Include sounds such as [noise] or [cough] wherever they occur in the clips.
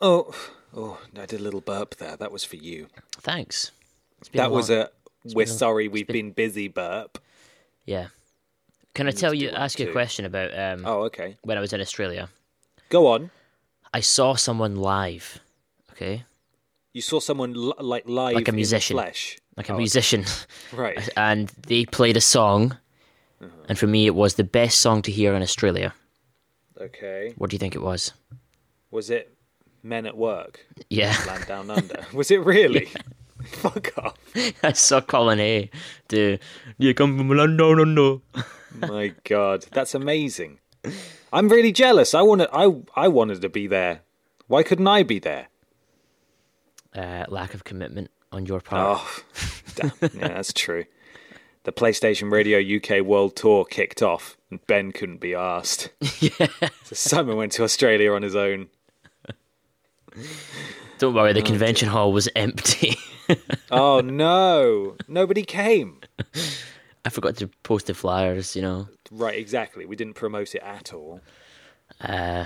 Oh, oh, I did a little burp there. That was for you. Thanks. It's That was long- a we're been a- sorry we've been- been busy burp. Yeah. Can I tell you, ask you a question about um, Oh, okay. when I was in Australia? Go on. I saw someone live, okay? You saw someone li- like live Like a in musician. flesh. Like a Oh, musician. [laughs] Right. [laughs] and they played a song, Uh-huh. and for me, it was the best song to hear in Australia. Okay. What do you think it was? Was it Men at Work? Yeah, [laughs] Land Down Under. Was it really? [laughs] [laughs] Fuck off. I saw Colin Hay do You come from London, London. My God, that's amazing. I'm really jealous. I wanted, I, I wanted to be there. Why couldn't I be there? Uh, lack of commitment on your part. Oh, damn. Yeah, that's true. The PlayStation Radio UK World Tour kicked off, and Ben couldn't be asked. yeah. So Simon went to Australia on his own. Don't worry, the convention hall was empty. [laughs] Oh no, nobody came. I forgot to post the flyers, you know. Right, exactly. We didn't promote it at all. Uh,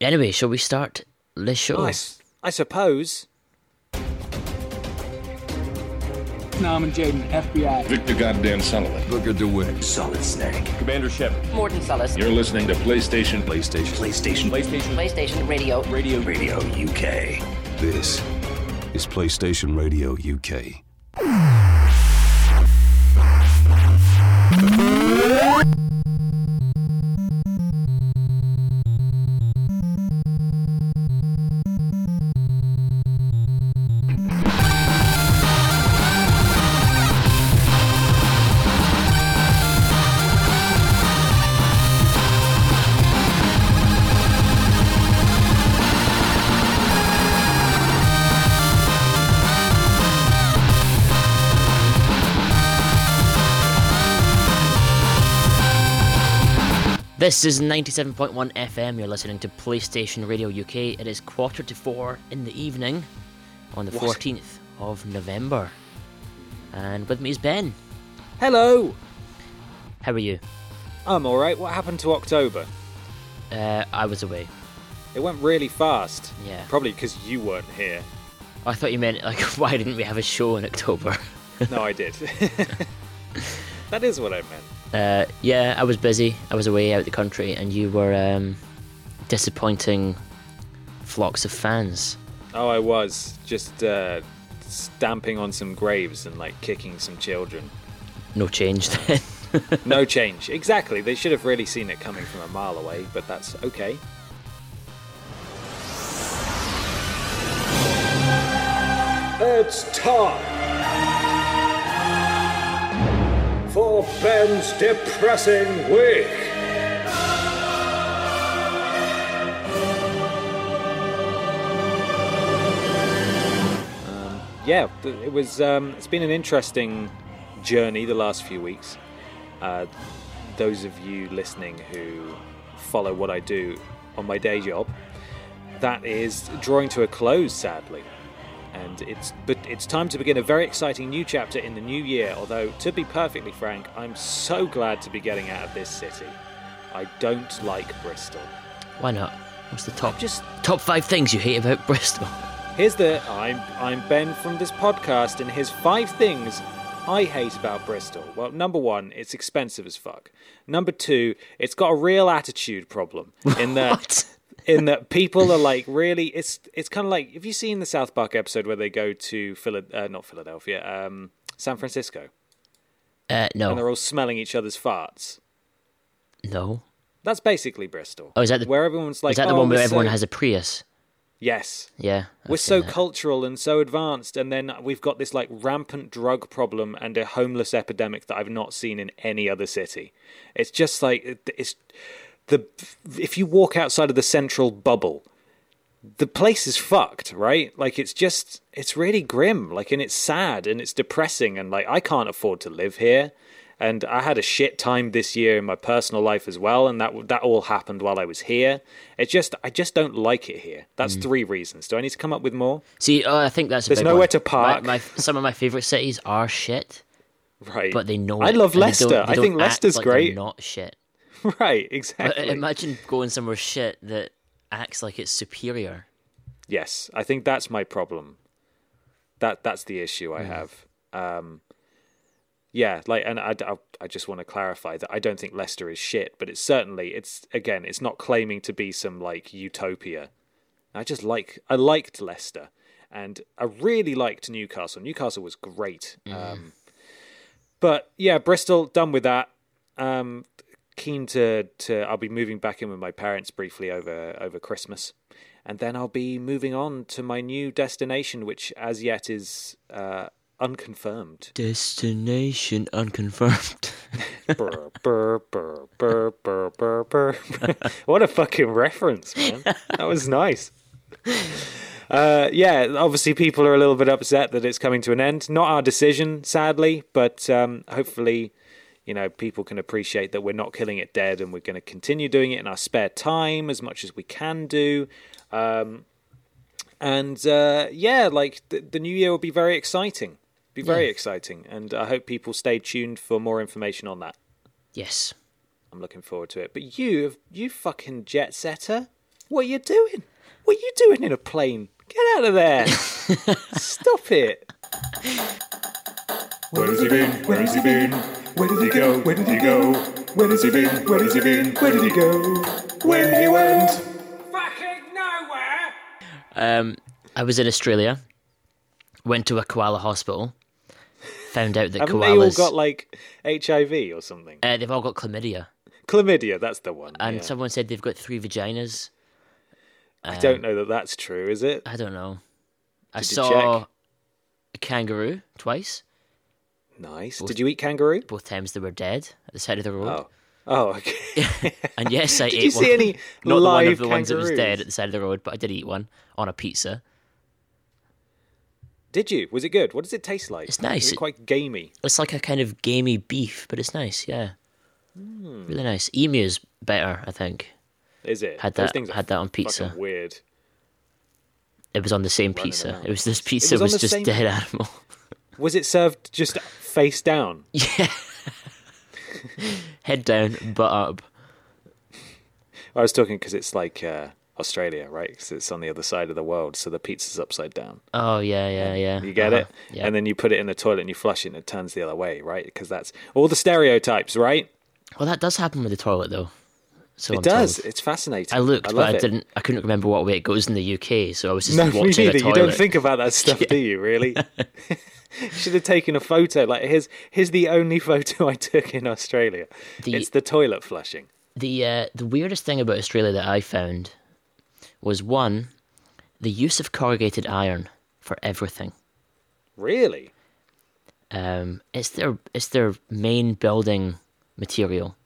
Anyway, shall we start the show? I, I suppose. Norman Jayden, FBI. Victor Goddamn Sullivan. Booker DeWitt. Solid Snake. Commander Shepard. Morton Sullis. You're listening to PlayStation. PlayStation. PlayStation. PlayStation. PlayStation Radio. Radio. Radio UK. This is PlayStation Radio UK. This is 97.1 FM. You're listening to PlayStation Radio UK. It is quarter to four in the evening on the What? 14th of November. And with me is Ben. Hello. How are you? I'm all right. What happened to October? Uh, I was away. It went really fast. Yeah. Probably because you weren't here. I thought you meant, like, [laughs] why didn't we have a show in October? No, I did. [laughs] [laughs] that is what I meant. Uh, yeah, I was busy. I was away out the country, and you were um, disappointing flocks of fans. Oh, I was just uh, stamping on some graves and like kicking some children. No change then. [laughs] No change. Exactly. They should have really seen it coming from a mile away, but that's okay. It's time for Ben's depressing week. yeah, it was. Um, it's been an interesting journey the last few weeks. Uh, those of you listening who follow what I do on my day job, that is drawing to a close, sadly. And it's but it's time to begin a very exciting new chapter in the new year. Although, to be perfectly frank, I'm so glad to be getting out of this city. I don't like Bristol. Why not? What's the top Just top five things you hate about [laughs] Bristol? Here's the I'm I'm Ben from this podcast, and here's five things I hate about Bristol. Well, number one, it's expensive as fuck. Number two, it's got a real attitude problem in that [laughs] What? In that people are like really. It's it's kind of like have you seen the South Park episode where they go to Phila, uh, not Philadelphia, um, San Francisco, Uh, no and they're all smelling each other's farts. no. That's basically Bristol. Oh, is that the where everyone's like? is that the "Oh, one where everyone so-" has a Prius? Yes. Yeah, I've We're so that. cultural and so advanced, and then we've got this like rampant drug problem and a homeless epidemic that I've not seen in any other city. It's just like it's the if you walk outside of the central bubble, the place is fucked, right? Like it's just it's really grim, like and it's sad and it's depressing, and like I can't afford to live here. And I had a shit time this year in my personal life as well, and that that all happened while I was here. It's just I just don't like it here. That's mm. three reasons. Do I need to come up with more? See, oh, I think that's a There's nowhere one. to park. My, my, some of my favorite cities are shit, [laughs] Right. but they know I it, love and they Leicester. don't- they I don't think act Leicester's like great. Not shit. [laughs] right, But exactly. imagine going somewhere shit that acts like it's superior. Yes, I think that's my problem. That that's the issue Hmm. I have. Um, yeah, like, and I, I, I just want to clarify that I don't think Leicester is shit, but it's certainly it's again, it's not claiming to be some like utopia. I just like I liked Leicester, and I really liked Newcastle. Newcastle was great. Um, but yeah, Bristol done with that. Um, keen to to I'll be moving back in with my parents briefly over over Christmas, and then I'll be moving on to my new destination, which as yet is uh, unconfirmed. Destination unconfirmed. [laughs] Brr, brr, brr, brr, brr, brr, brr. [laughs] what a fucking reference, man! That was nice. Uh, yeah, obviously people are a little bit upset that it's coming to an end. Not our decision, sadly, but um, hopefully, you know, people can appreciate that we're not killing it dead, and we're going to continue doing it in our spare time as much as we can do. Um, and uh, yeah, like the, the new year will be very exciting. Be very exciting, and I hope people stay tuned for more information on that. yes. I'm looking forward to it. But you, you fucking jet setter, what are you doing? What are you doing in a plane? Get out of there! [laughs] Stop it! Where has he been? Where has he been? Where did he go? Where did he go? Where has he been? Where has he been? Where did he go? When he went? Fucking nowhere! Um, I was in Australia. Went to a koala hospital. Found out that Haven't koalas. they all got like HIV or something? uh, they've all got chlamydia, Chlamydia, that's the one. and yeah. someone said they've got three vaginas. I don't know that that's true, is it? I don't know. I Did you saw check? a kangaroo twice. Nice. Did you eat kangaroo? Both times they were dead at the side of the road. Oh. Oh, okay. [laughs] And yes, I [laughs] Did ate you one. see any [laughs] Not the one of the ones that was dead at the side of the road, but I did eat one on a pizza. Did you? Was it good? What does it taste like? It's nice. Is it It- quite gamey? It's like a kind of gamey beef, but it's nice. Yeah, Hmm. really nice. Emu's better, I think. Is it? Had Those that- had that on pizza. Weird. It was on the same pizza. It was this It pizza was was, just dead animal. Was it served just face down? [laughs] yeah. Head down, butt up. I was talking because it's like uh, Australia, right? Because it's on the other side of the world, so the pizza's upside down. Oh yeah, yeah, yeah. You get Uh-huh. it? Yeah. And then you put it in the toilet and you flush it and it turns the other way, right? Because that's all the stereotypes, right? well, that does happen with the toilet though. So it I'm does. told. It's fascinating. I looked, I but I it. didn't. I couldn't remember what way it goes in the UK, so I was just No, watching neither. You don't think about that stuff, [laughs] do you? Really? [laughs] [laughs] Should have taken a photo. Like here's here's the only photo I took in Australia. The- It's the toilet flushing. The uh, the weirdest thing about Australia that I found was one, the use of corrugated iron for everything. Really? Um, it's their it's their main building material.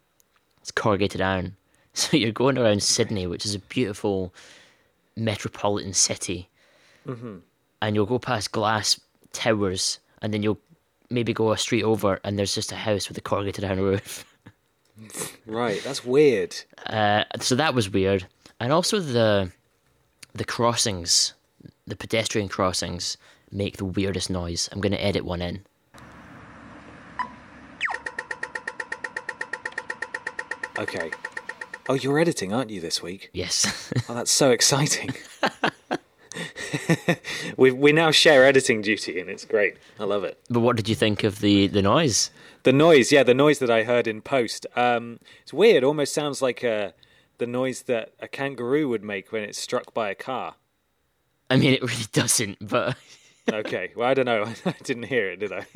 It's corrugated iron. [laughs] So you're going around Sydney, which is a beautiful metropolitan city, and you'll go past glass towers, and then you'll maybe go a street over, and there's just a house with a corrugated iron roof. [laughs] Right. That's weird. Uh, so that was weird, and also the the crossings, the pedestrian crossings, make the weirdest noise. I'm going to edit one in. Okay. Oh, you're editing, aren't you, this week? Yes. [laughs] Oh, that's so exciting. [laughs] we we now share editing duty, and it's great. I love it. but what did you think of the the noise? The noise, yeah, the noise that I heard in post. Um, it's weird. Almost sounds like uh, the noise that a kangaroo would make when it's struck by a car. I mean, it really doesn't, but [laughs] Okay. Well, I don't know. I didn't hear it, did I?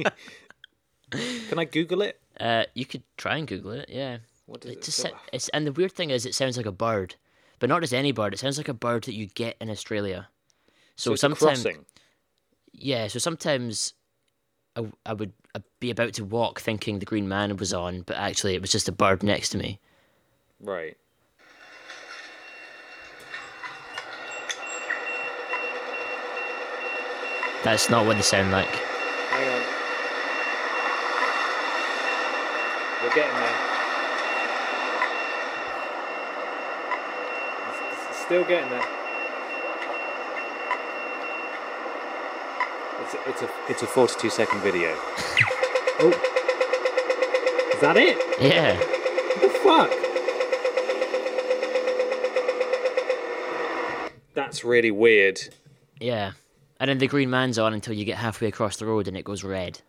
Can I Google it? uh, you could try and Google it. Yeah. What does It it just it's, and the weird thing is, it sounds like a bird, but not just any bird. It sounds like a bird that you get in Australia. So, So sometimes, yeah. So sometimes, I, I would uh, be about to walk, thinking the Green Man was on, but actually it was just a bird next to me. Right. That's not what they sound like. Hang on. We're getting there. It's- it's Still getting there. It's a, it's a it's a 42 second video. [laughs] oh, is that it? Yeah. What the fuck? That's really weird. Yeah. And then the green man's on until you get halfway across the road and it goes red.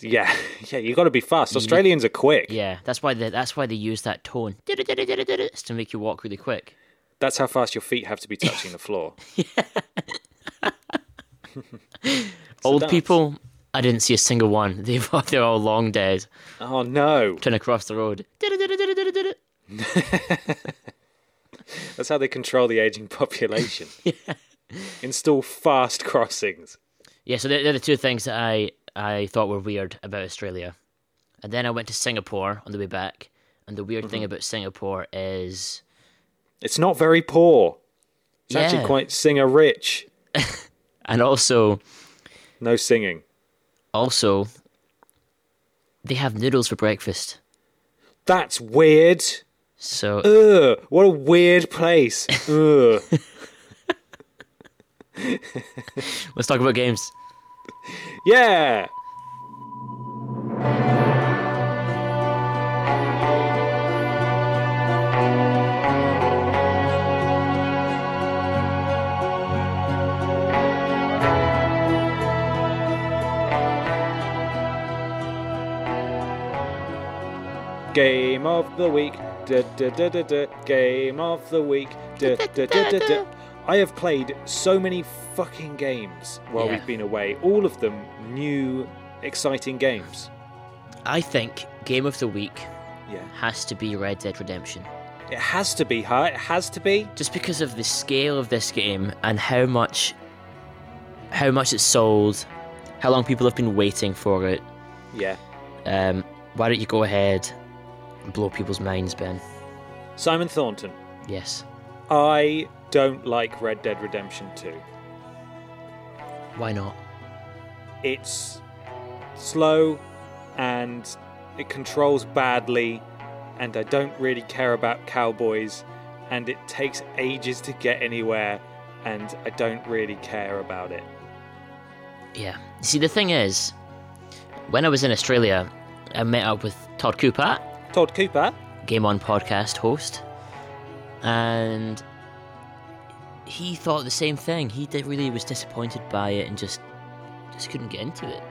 Yeah, [laughs] yeah, you got to be fast. Australians are quick. Yeah, that's why they, that's why they use that tone It's [laughs] to make you walk really quick. That's how fast your feet have to be [laughs] touching the floor. [laughs] Old people, I didn't see a single one. [laughs] They've they're all long dead, Oh no, Turn across the road. that's how they control the aging population. Install fast crossings. Yeah, so they're, they're the two things that I I thought were weird about Australia. And then I went to Singapore on the way back, and the weird thing mm-hmm. about Singapore is It's not very poor. It's actually quite singer rich. [laughs] and also No singing. also they have noodles for breakfast. That's weird. So Ugh, what a weird place. [laughs] Ugh. let's talk about games. Yeah. Game of the week. Da, da, da, da, da. Game of the week. Da, da, da, da, da. I have played so many fucking games while Yeah. we've been away. All of them new, exciting games. I think game of the week Yeah. has to be Red Dead Redemption. It has to be, huh? It has to be. just because of the scale of this game and how much how much it's sold, how long people have been waiting for it. Yeah. Um, why don't you go ahead and blow people's minds, Ben? Simon Thornton. Yes. I don't like Red Dead Redemption 2. Why not? It's slow and it controls badly, and I don't really care about cowboys, and it takes ages to get anywhere, and I don't really care about it. Yeah. See, the thing is, when I was in Australia, I met up with Todd Cooper, Todd Cooper? Game On podcast host, and he thought the same thing. He did, really was disappointed by it and just just couldn't get into it.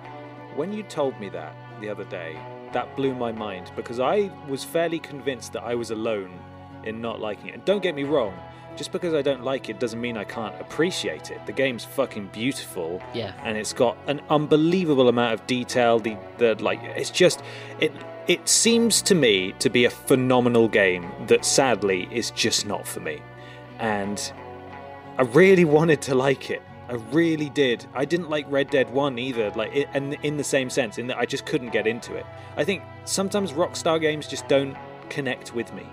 When you told me that the other day, that blew my mind because I was fairly convinced that I was alone in not liking it. And don't get me wrong, just because I don't like it doesn't mean I can't appreciate it. The game's fucking beautiful. Yeah. And it's got an unbelievable amount of detail. The the like it's just it it seems to me to be a phenomenal game that sadly is just not for me. And I really [laughs] wanted to like it. I really did. I didn't like Red Dead 1 either, like it, and in the same sense in that I just couldn't get into it. I think sometimes Rockstar games just don't connect with me.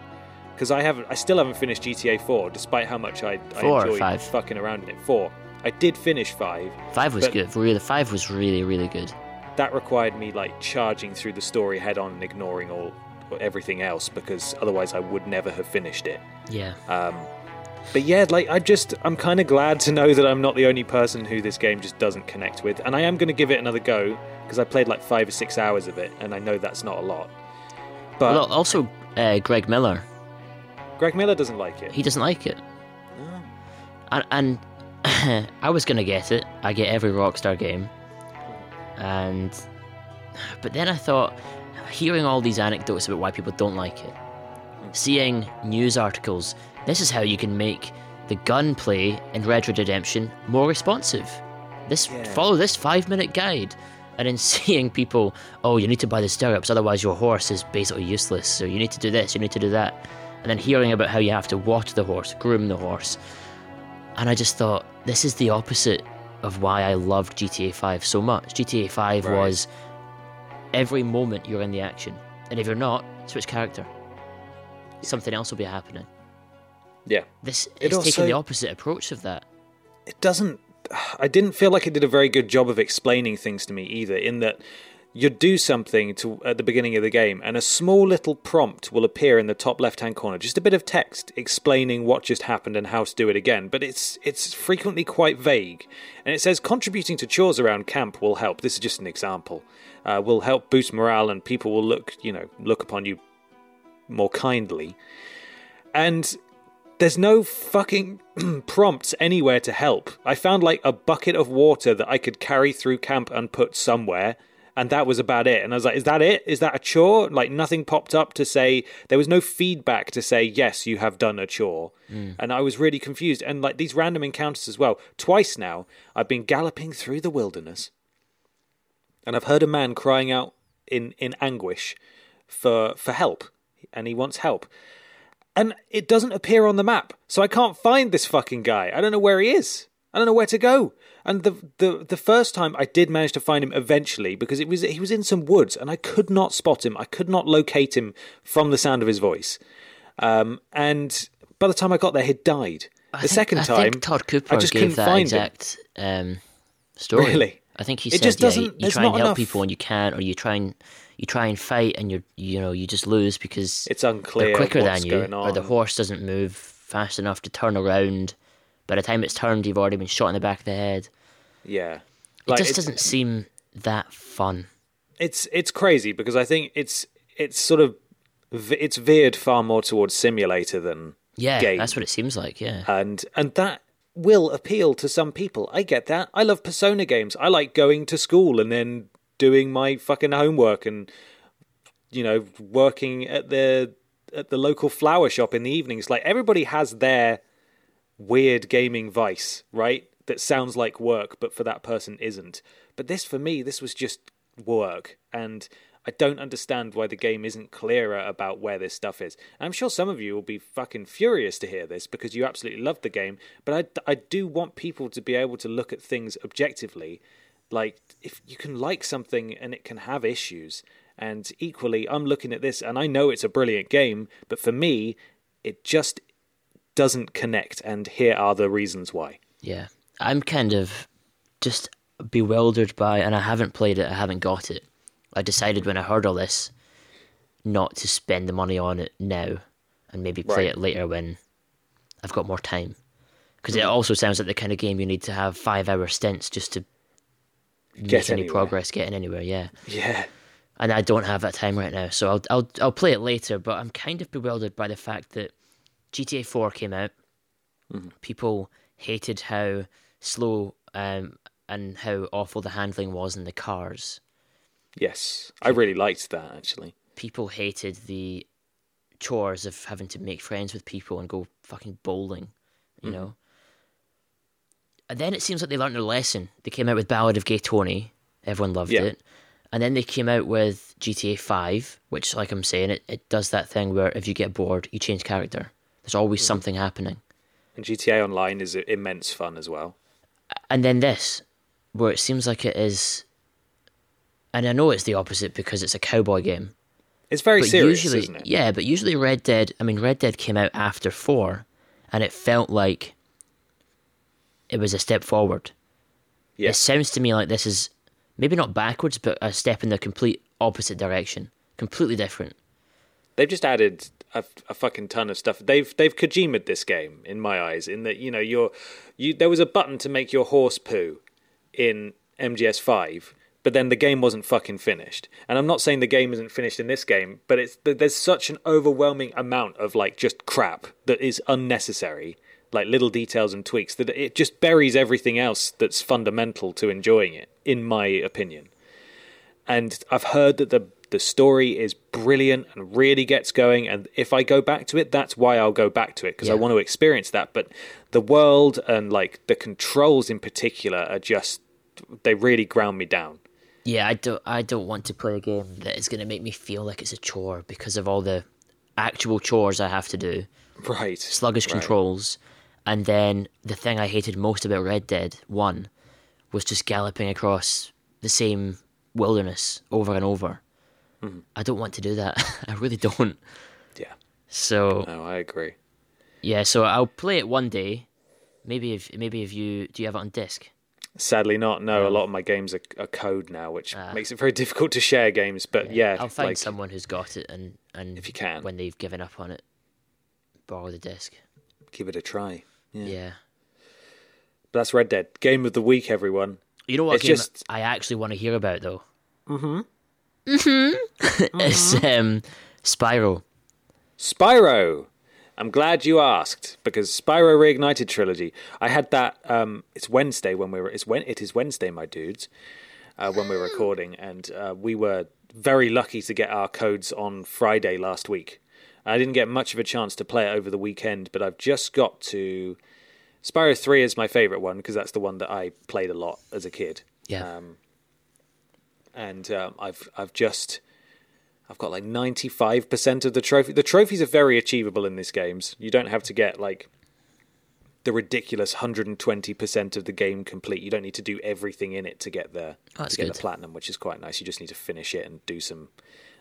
Because I haven't I still haven't finished GTA 4 despite how much I, I Four or enjoyed fucking around in it. 4. I did finish 5. Five was good. Really, five was really, really good. That required me like charging through the story head on and ignoring all everything else because otherwise I would never have finished it. Yeah. But yeah, like I just I'm kind of glad to know that I'm not the only person who this game just doesn't connect with, and I am going to give it another go because I played like five or six hours of it, and I know that's not a lot. But well, also, uh, Greg Miller, Greg Miller doesn't like it. he doesn't like it. And, and [laughs] I was gonna get it. I get every Rockstar game, and but then I thought, hearing all these anecdotes about why people don't like it, seeing news articles, this is how you can make the gunplay in Red Dead Redemption more responsive. This Yeah. follow this five minute guide. And then [laughs] seeing people, oh, you need to buy the stirrups, otherwise your horse is basically useless. So you need to do this, you need to do that. And then hearing about how you have to water the horse, groom the horse. And I just thought, this is the opposite of why I loved GTA 5 so much. GTA 5 Right. was every moment you're in the action. And if you're not, switch character. Something else will be happening. yeah, This It is taking the opposite approach of that. it doesn't. I didn't feel like it did a very good job of explaining things to me either. In that you do something to at the beginning of the game, and a small little prompt will appear in the top left-hand corner, just a bit of text explaining what just happened and how to do it again. But it's it's frequently quite vague, and it says contributing to chores around camp will help. This is just an example. Uh, will help boost morale, and people will look you know look upon you more kindly. And there's no fucking [clears throat] prompts anywhere to help. I found like a bucket of water that I could carry through camp and put somewhere, and that was about it. And I was like, is that it? Is that a chore? Like nothing popped up to say there was no feedback to say yes, you have done a chore. Mm. And I was really confused. And like these random encounters as well. Twice now, I've been galloping through the wilderness, and I've heard a man crying out in in anguish for for help, and he wants help and it doesn't appear on the map. So I can't find this fucking guy. I don't know where he is. I don't know where to go. And the the the first time I did manage to find him eventually because it was he was in some woods and I could not spot him. I could not locate him from the sound of his voice. Um, and by the time I got there, he'd died. The I think- second I time, think Todd Cooper I just gave couldn't that find exact um, story. Really? I think he It said, just yeah, doesn't- you there's try and help enough- people and you can't, or you try and you try and fight and you you know you just lose because It's unclear they're quicker what's than you, or the horse doesn't move fast enough to turn around. By the time it's turned, you've already been shot in the back of the head. Yeah, It just doesn't seem that fun. it's it's crazy because I think it's it's sort of it's veered far more towards simulator than Yeah, game. that's what it seems like. Yeah, and and that will appeal to some people. I get that. I love Persona games. I like going to school and then doing my fucking homework and you know working at the at the local flower shop in the evenings. Like everybody has their weird gaming vice, right? That sounds like work, but for that person isn't. But this, for me, this was just work, and I don't understand why the game isn't clearer about where this stuff is. I'm sure some of you will be fucking furious to hear this because you absolutely love the game, but I, I do want people to be able to look at things objectively. Like, if you can like something and it can have issues, and equally, I'm looking at this and I know it's a brilliant game, but for me, it just doesn't connect, and here are the reasons why. yeah. I'm kind of just bewildered by, and I haven't played it. I haven't got it. I decided when I heard all this, not to spend the money on it now, and maybe play Right. it later when I've got more time. Because it mm-hmm. also sounds like the kind of game you need to have five hour stints just to Get make any anywhere. progress, getting anywhere. Yeah. Yeah. and I don't have that time right now, so I'll I'll I'll play it later. But I'm kind of bewildered by the fact that GTA Four came out. Mm-hmm. People hated how slow um, and how awful the handling was in the cars. Yes. I really liked that, actually. People hated the chores of having to make friends with people and go fucking bowling, you know. And then it seems like they learned their lesson. They came out with Ballad of Gay Tony. Everyone loved Yeah. it. And then they came out with GTA 5, which, like I'm saying, it, it does that thing where if you get bored, you change character. There's always something happening. And GTA Online is immense fun as well. And then this, where it seems like it is. And I know it's the opposite because it's a cowboy game. It's very but serious, usually, isn't it? Yeah, but usually Red Dead. I mean, Red Dead came out after four, and it felt like it was a step forward. Yeah. It sounds to me like this is maybe not backwards, but a step in the complete opposite direction, completely different. They've just added a, a fucking ton of stuff. They've they've Kojimaed this game in my eyes. In that you know you're you there was a button to make your horse poo in MGS five, but then the game wasn't fucking finished. And I'm not saying the game isn't finished in this game, but it's there's such an overwhelming amount of like just crap that is unnecessary, like little details and tweaks that it just buries everything else that's fundamental to enjoying it, in my opinion and I've heard that the the story is brilliant and really gets going and if I go back to it that's why I'll go back to it because I want to experience that but the world and like the controls in particular are just they really ground me down Yeah, I don't. I don't want to play a game that is going to make me feel like it's a chore because of all the actual chores I have to do. right sluggish right. controls, and then the thing I hated most about Red Dead One was just galloping across the same wilderness over and over. Mm-hmm. I don't want to do that. [laughs] I really don't. yeah So no I agree yeah, so I'll play it one day. Maybe if maybe if you do you have it on disc? sadly not no a lot of my games are, are code now which makes it very [laughs] difficult to share games but yeah, Ah. I'll find like, someone who's got it and and If you can. when they've given up on it, borrow the disc. give it a try yeah. Yeah. but that's Red Dead game of the week everyone You know what It's game just- I actually want to hear about though? Mm-hmm. Mm-hmm. [laughs] it's um Spyro. Spyro. I'm glad you asked because Spyro Reignited trilogy. I had that. Um, it's Wednesday when we were. It's when it is Wednesday, my dudes. Uh, when we're recording, and uh, we were very lucky to get our codes on Friday last week. I didn't get much of a chance to play it over the weekend, but I've just got to. Spyro Three is my favorite one because that's the one that I played a lot as a kid. Yeah. Um, and um, I've I've just I've got like ninety five percent of the trophy. The trophies are very achievable in these games. You don't have to get like the ridiculous hundred and twenty percent of the game complete. You don't need to do everything in it to get the Oh, to get good. the platinum, which is quite nice. You just need to finish it and do some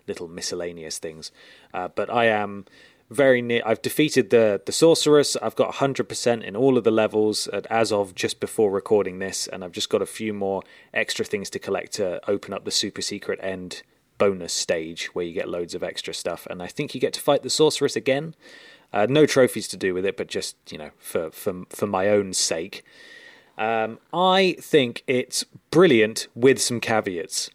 little miscellaneous things. Uh, but I am very near. I've defeated the the sorceress. I've got hundred percent in all of the levels at, as of just before recording this, and I've just got a few more extra things to collect to open up the super secret end bonus stage where you get loads of extra stuff. And I think you get to fight the sorceress again. Uh, no trophies to do with it, but just you know for for for my own sake. Um, I think it's brilliant with some caveats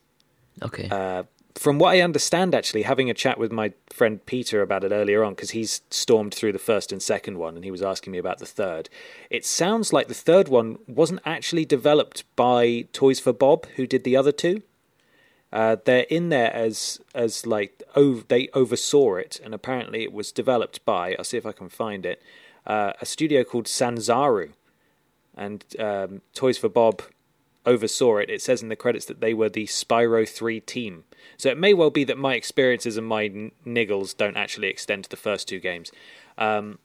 Okay. uh, from what I understand, actually, having a chat with my friend Peter about it earlier on, because he's stormed through the first and second one, and he was asking me about the third. It sounds like the third one wasn't actually developed by Toys for Bob, who did the other two. Uh, they're in there as as like ov- they oversaw it, and apparently it was developed by. I'll see if I can find it. Uh, a studio called Sanzaru, and um, Toys for Bob oversaw it. It says in the credits that they were the Spyro 3 team. So it may well be that my experiences and my n- niggles don't actually extend to the first two games. Um,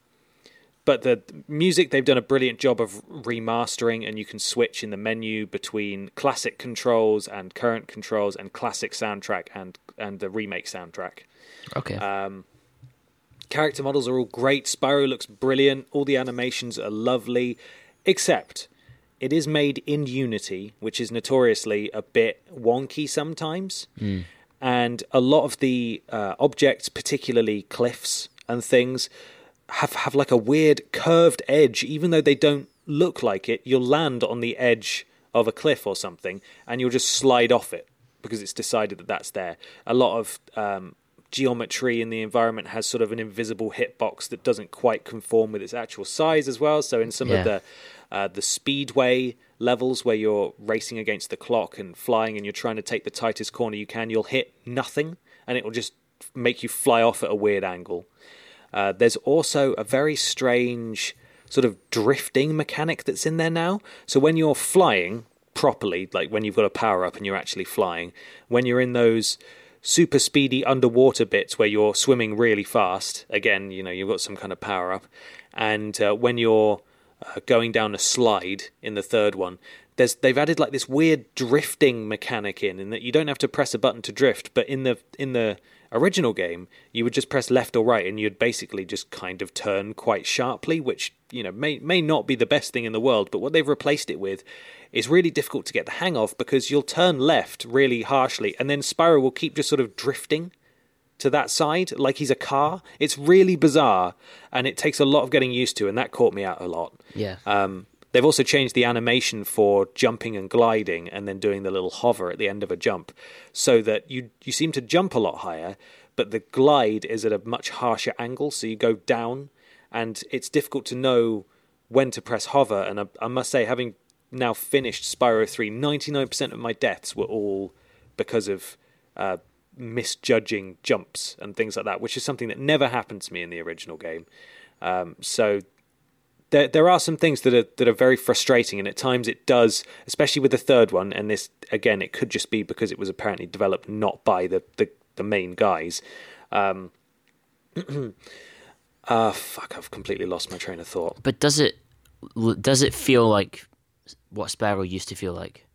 but the music, they've done a brilliant job of remastering, and you can switch in the menu between classic controls and current controls, and classic soundtrack and, and the remake soundtrack. okay. um, Character models are all great. Spyro looks brilliant. All the animations are lovely, except it is made in Unity, which is notoriously a bit wonky sometimes. And a lot of the uh, objects, particularly cliffs and things, have have like a weird curved edge, even though they don't look like it. You'll land on the edge of a cliff or something, and you'll just slide off it because it's decided that that's there. A lot of um, geometry in the environment has sort of an invisible hitbox that doesn't quite conform with its actual size as well. So in some Yeah. of the uh, the speedway levels where you're racing against the clock and flying and you're trying to take the tightest corner you can, you'll hit nothing and it will just make you fly off at a weird angle. Uh, there's also a very strange sort of drifting mechanic that's in there now. So when you're flying properly, like when you've got a power up and you're actually flying, when you're in those super speedy underwater bits where you're swimming really fast, again, you know, you've got some kind of power up, and uh, when you're uh, going down a slide in the third one, there's they've added like this weird drifting mechanic in, in that you don't have to press a button to drift, but in the in the original game, you would just press left or right, and you'd basically just kind of turn quite sharply, which you know may may not be the best thing in the world. But what they've replaced it with is really difficult to get the hang of because you'll turn left really harshly, and then Spyro will keep just sort of drifting to that side like he's a car. It's really bizarre, and it takes a lot of getting used to, and that caught me out a lot. yeah. Um, they've also changed the animation for jumping and gliding, and then doing the little hover at the end of a jump, so that you you seem to jump a lot higher, but the glide is at a much harsher angle, so you go down, and it's difficult to know when to press hover. And I, I must say, having now finished Spyro 3, 99% of my deaths were all because of uh, misjudging jumps and things like that, which is something that never happened to me in the original game. Um, so there there are some things that are that are very frustrating, and at times it does, especially with the third one. And this again, it could just be because it was apparently developed not by the the, the main guys. Um, Ah, [clears throat] fuck! I've completely lost my train of thought. But does it does it feel like what Spyro used to feel like?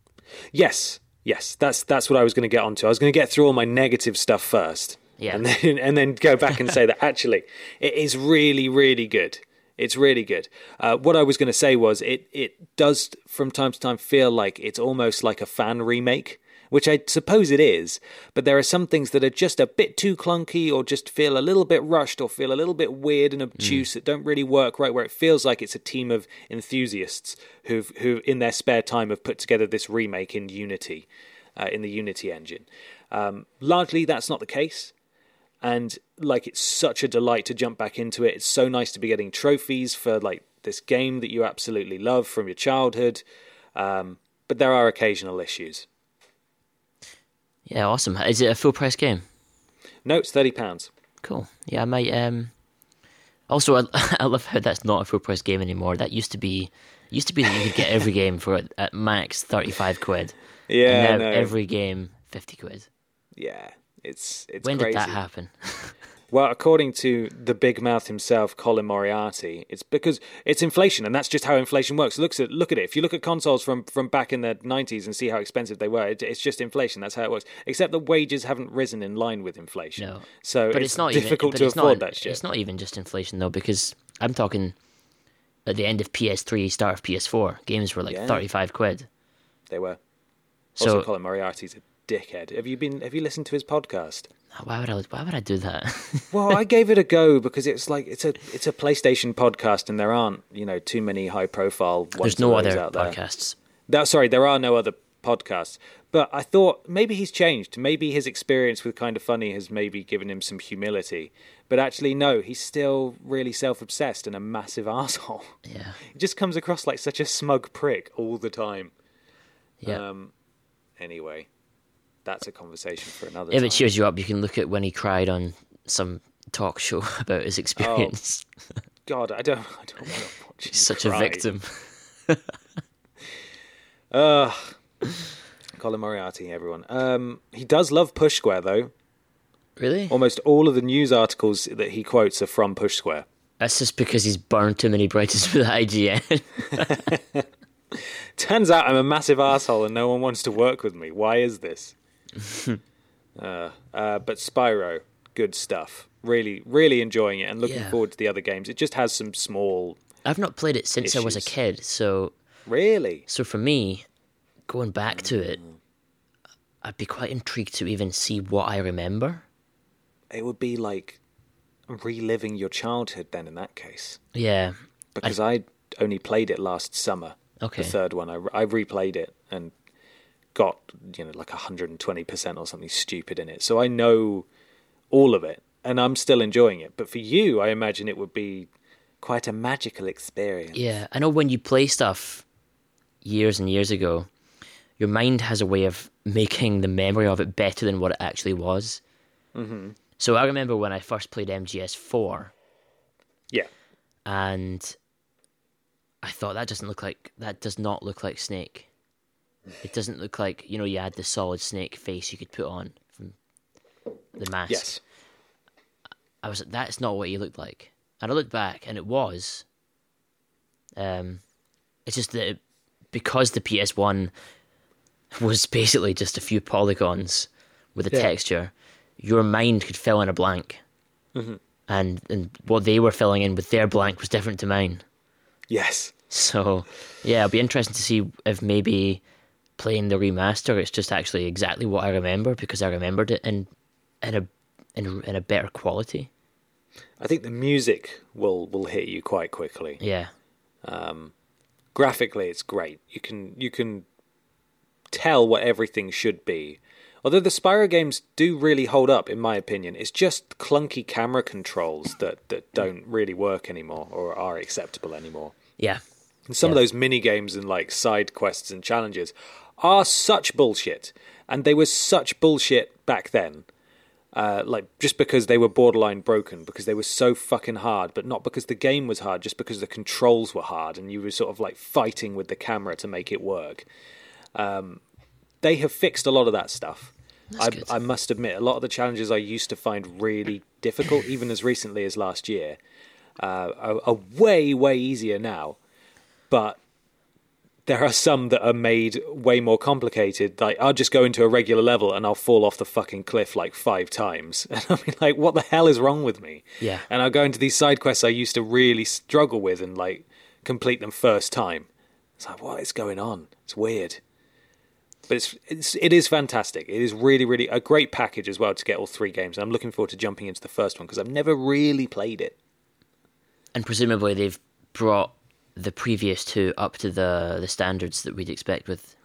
Yes, yes, that's that's what I was going to get onto. I was going to get through all my negative stuff first, Yeah. and then and then go back and say that [laughs] actually it is really really good. It's really good. Uh, what I was going to say was it it does from time to time feel like it's almost like a fan remake, which I suppose it is. But there are some things that are just a bit too clunky, or just feel a little bit rushed, or feel a little bit weird and obtuse that don't really work right. Where it feels like it's a team of enthusiasts who've who in their spare time have put together this remake in Unity, uh, in the Unity engine. Um, largely, that's not the case. and like it's such a delight to jump back into it. It's so nice to be getting trophies for like this game that you absolutely love from your childhood. Um, but there are occasional issues. Yeah, awesome. Is it a full price game? No, it's thirty pounds. Cool. Yeah, I might. Um. Also, I, [laughs] I love how that's not a full price game anymore. That used to be used to be that you could get every [laughs] game for at max thirty five quid. Yeah, and now no. every game fifty quid. yeah, it's it's when crazy. did that happen? [laughs] Well, according to the big mouth himself, Colin Moriarty, it's because it's inflation, and that's just how inflation works. Look at look at it. If you look at consoles from from back in the '90s and see how expensive they were, it, it's just inflation. That's how it works. Except the wages haven't risen in line with inflation. No. so but it's, it's, not difficult even, to it's afford not, that shit. It's not even just inflation though, because I'm talking at the end of PS3, start of PS4, games were like Yeah. 35 quid. They were. So Also, Colin Moriarty's a dickhead. Have you been? Have you listened to his podcast? why would I? Why would I do that? [laughs] Well, I gave it a go because it's like it's a it's a PlayStation podcast, and there aren't you know too many high profile ones. There's no other out there. podcasts. That, sorry, there are no other podcasts. But I thought maybe he's changed. Maybe his experience with Kind of Funny has maybe given him some humility. But actually, no, he's still really self obsessed and a massive [laughs] asshole. Yeah, He just comes across like such a smug prick all the time. yeah. Um, anyway, that's a conversation for another if time. it cheers you up, you can look at when he cried on some talk show [laughs] about his experience. God, I don't, I don't want to watch [laughs] He's such cry. a victim. [laughs] Ugh. Colin Moriarty, everyone. Um, he does love Push Square, though. Really? Almost all of the news articles that he quotes are from Push Square. That's just because he's burned too many bridges with IGN. Turns out I'm a massive asshole and no one wants to work with me. Why is this? [laughs] uh, uh, but Spyro, good stuff. Really, really enjoying it and looking Yeah. forward to the other games. It just has some small. I've not played it since I was a kid, so Really? so for me, going back to it, I'd be quite intrigued to even see what I remember. It would be like reliving your childhood then in that case. Yeah. Because I only played it last summer. Okay. The third one. I, I replayed it and got, you know, like 120% or something stupid in it. So I know all of it and I'm still enjoying it. But for you, I imagine it would be quite a magical experience. Yeah, I know when you play stuff years and years ago, your mind has a way of making the memory of it better than what it actually was. Mm-hmm. So I remember when I first played MGS4, Yeah. and I thought that doesn't look like that does not look like Snake. It doesn't look like you know you had the solid Snake face you could put on from the mask. Yes. I was like, that's not what he looked like. And I looked back, and it was. Um, it's just that it- because the PS One was basically just a few polygons with a Yeah. texture, your mind could fill in a blank, Mm-hmm. and and what they were filling in with their blank was different to mine. Yes. So yeah, it'll be interesting to see if maybe playing the remaster, it's just actually exactly what I remember because I remembered it in in a in in a better quality. I think the music will, will hit you quite quickly. Yeah. Um, graphically it's great you can you can tell what everything should be although the spyro games do really hold up in my opinion it's just clunky camera controls that that don't really work anymore or are acceptable anymore Yeah. and some of those mini games and like side quests and challenges are such bullshit. And they were such bullshit back then. Uh, like just because they were borderline broken because they were so fucking hard but not because the game was hard just because the controls were hard and you were sort of like fighting with the camera to make it work. Um, they have fixed a lot of that stuff. I. I must admit a lot of the challenges i used to find really difficult even as recently as last year uh, are, are way way easier now. But there are some that are made way more complicated. Like I'll just go into a regular level and I'll fall off the fucking cliff like five times, [laughs] and I'll be like, "What the hell is wrong with me?" Yeah. And I'll go into these side quests I used to really struggle with and like complete them first time. It's like, what is going on? It's weird, but it's it's it is fantastic. It is really really a great package as well to get all three games. And I'm looking forward to jumping into the first one because I've never really played it. And presumably they've brought the previous two up to the the standards that we'd expect with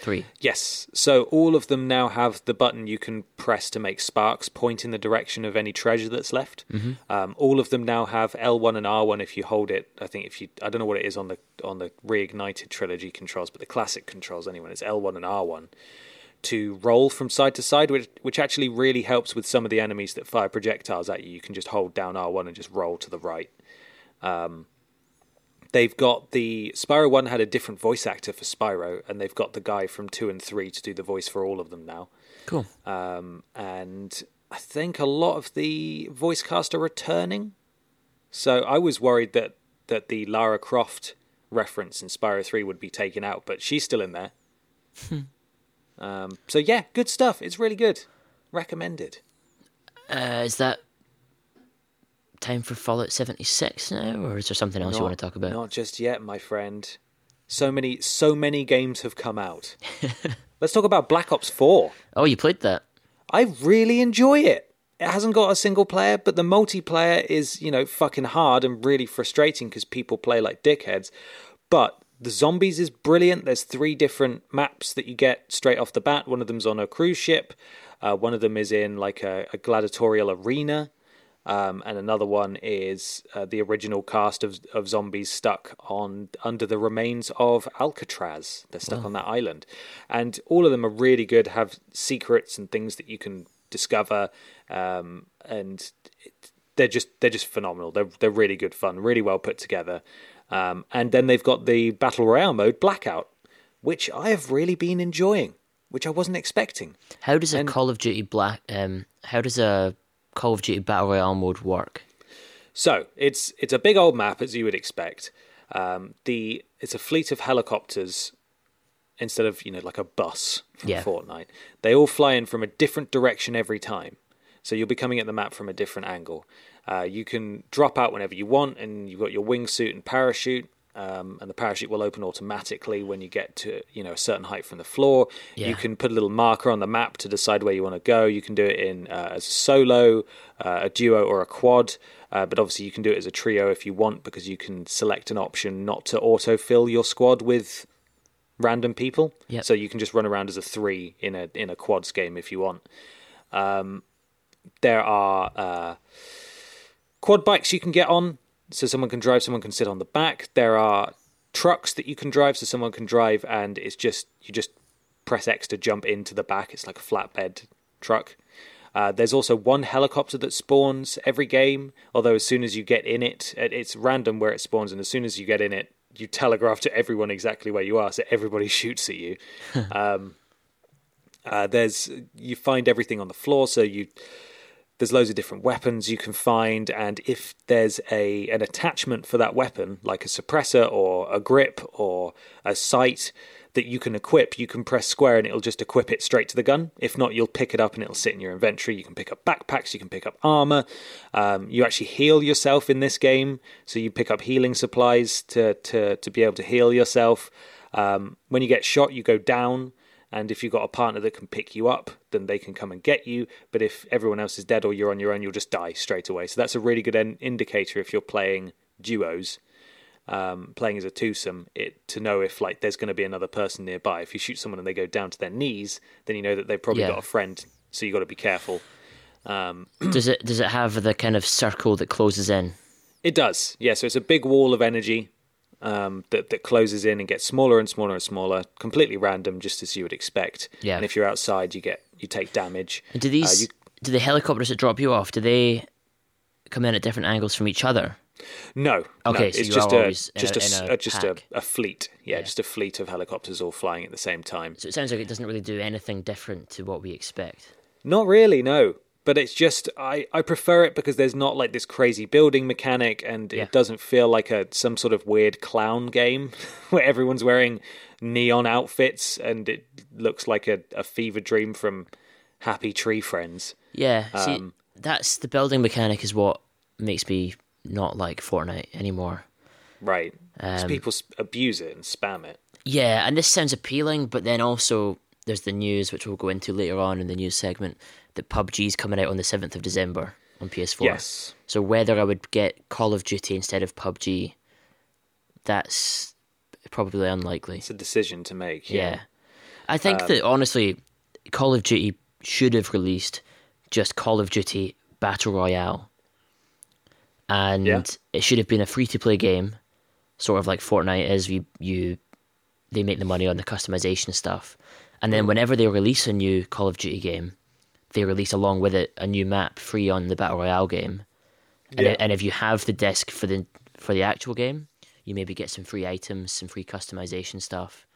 Three. Yes. So all of them now have the button you can press to make Sparx point in the direction of any treasure that's left. Um, all of them now have L1 and R1 if you hold it. I think if you I don't know what it is on the on the reignited trilogy controls, but the classic controls anyway, it's L1 and R1 to roll from side to side, which which actually really helps with some of the enemies that fire projectiles at you. You can just hold down R1 and just roll to the right. Um, they've got the Spyro One had a different voice actor for Spyro, and they've got the guy from two and three to do the voice for all of them now. Cool. Um, and I think a lot of the voice cast are returning. So I was worried that that the Lara Croft reference in Spyro Three would be taken out, but she's still in there. um, so yeah, good stuff. It's really good. Recommended. Uh, is that time for Fallout 76 now, or is there something else you want to talk about? Not just yet, my friend. So many, so many games have come out. [laughs] Let's talk about Black Ops Four. Oh, you played that? I really enjoy it. It hasn't got a single player, but the multiplayer is, you know, fucking hard and really frustrating because people play like dickheads. But the zombies is brilliant. There's three different maps that you get straight off the bat. One of them's on a cruise ship. Uh, one of them is in like a, a gladiatorial arena. Um, and another one is uh, the original cast of of zombies stuck on under the remains of Alcatraz. They're stuck on that island, and all of them are really good. Have secrets and things that you can discover, um, and it, they're just they're just phenomenal. They're they're really good fun, really well put together. Um, and then they've got the battle royale mode, Blackout, which I have really been enjoying, which I wasn't expecting. How does a And- Call of Duty Black? Um, how does a Call of Duty Battle Royale mode work? So it's it's a big old map as you would expect. Um, the it's a fleet of helicopters instead of you know like a bus from Yeah. Fortnite. They all fly in from a different direction every time, so you'll be coming at the map from a different angle. Uh, you can drop out whenever you want, and you've got your wingsuit and parachute. Um, and the parachute will open automatically when you get to you know a certain height from the floor. Yeah. You can put a little marker on the map to decide where you want to go. You can do it in uh, as a solo, uh, a duo, or a quad. Uh, but obviously, you can do it as a trio if you want because you can select an option not to autofill your squad with random people. Yep. So you can just run around as a three in a in a quads game if you want. Um, there are uh, quad bikes you can get on, so someone can drive, someone can sit on the back. There are trucks that you can drive, so someone can drive, and it's just you just press X to jump into the back. It's like a flatbed truck. Uh, there's also one helicopter that spawns every game, although as soon as you get in it, it- it's random where it spawns, and as soon as you get in it, you telegraph to everyone exactly where you are, so everybody [laughs] shoots at you. [laughs] um, uh, there's you find everything on the floor, so you there's loads of different weapons you can find, and if there's a an attachment for that weapon, like a suppressor or a grip or a sight that you can equip, you can press square and it'll just equip it straight to the gun. If not, you'll pick it up and it'll sit in your inventory. You can pick up backpacks, you can pick up armor. Um, you actually heal yourself in this game, so you pick up healing supplies to to to be able to heal yourself. Um, when you get shot, you go down. And if you've got a partner that can pick you up, then they can come and get you. But if everyone else is dead or you're on your own, you'll just die straight away. So that's a really good in- indicator if you're playing duos, um, playing as a twosome, it to know if like there's going to be another person nearby. If you shoot someone and they go down to their knees, then you know that they've probably Yeah. got a friend. So you've got to be careful. [clears throat] does it does it have the kind of circle that closes in? It does, yeah. So it's a big wall of energy um, that that closes in and gets smaller and smaller and smaller, completely random, just as you would expect. Yeah. And if you're outside, you get you take damage. And do Uh, these you- do the helicopters that drop you off? Do they come in at different angles from each other? No. Okay, no, so it's just a always just a- a, s- in a uh, just a, a fleet. Yeah, Yeah. just a fleet of helicopters all flying at the same time. So it sounds like it doesn't really do anything different to what we expect. Not really, no. But it's just I, I prefer it because there's not like this crazy building mechanic and Yeah. it doesn't feel like a some sort of weird clown game [laughs] where everyone's wearing neon outfits and it looks like a, a fever dream from Happy Tree Friends. Yeah, see, Um, that's the building mechanic is what makes me not like Fortnite anymore. right Um, people abuse it and spam it. Yeah, and this sounds appealing, but then also there's the news, which we'll go into later on in the news segment, that PUBG's coming out on the 7th of December on PS4. Yes. So whether I would get Call of Duty instead of PUBG, that's probably unlikely. It's a decision to make. Yeah. I think um, that honestly, Call of Duty should have released just Call of Duty Battle Royale, and Yeah. it should have been a free to play game, sort of like Fortnite is. You you they make the money on the customization stuff, and then mm. whenever they release a new Call of Duty game, they release along with it a new map free on the Battle Royale game. And, Yeah. and if you have the disc for the for the actual game, you maybe get some free items, some free customization stuff.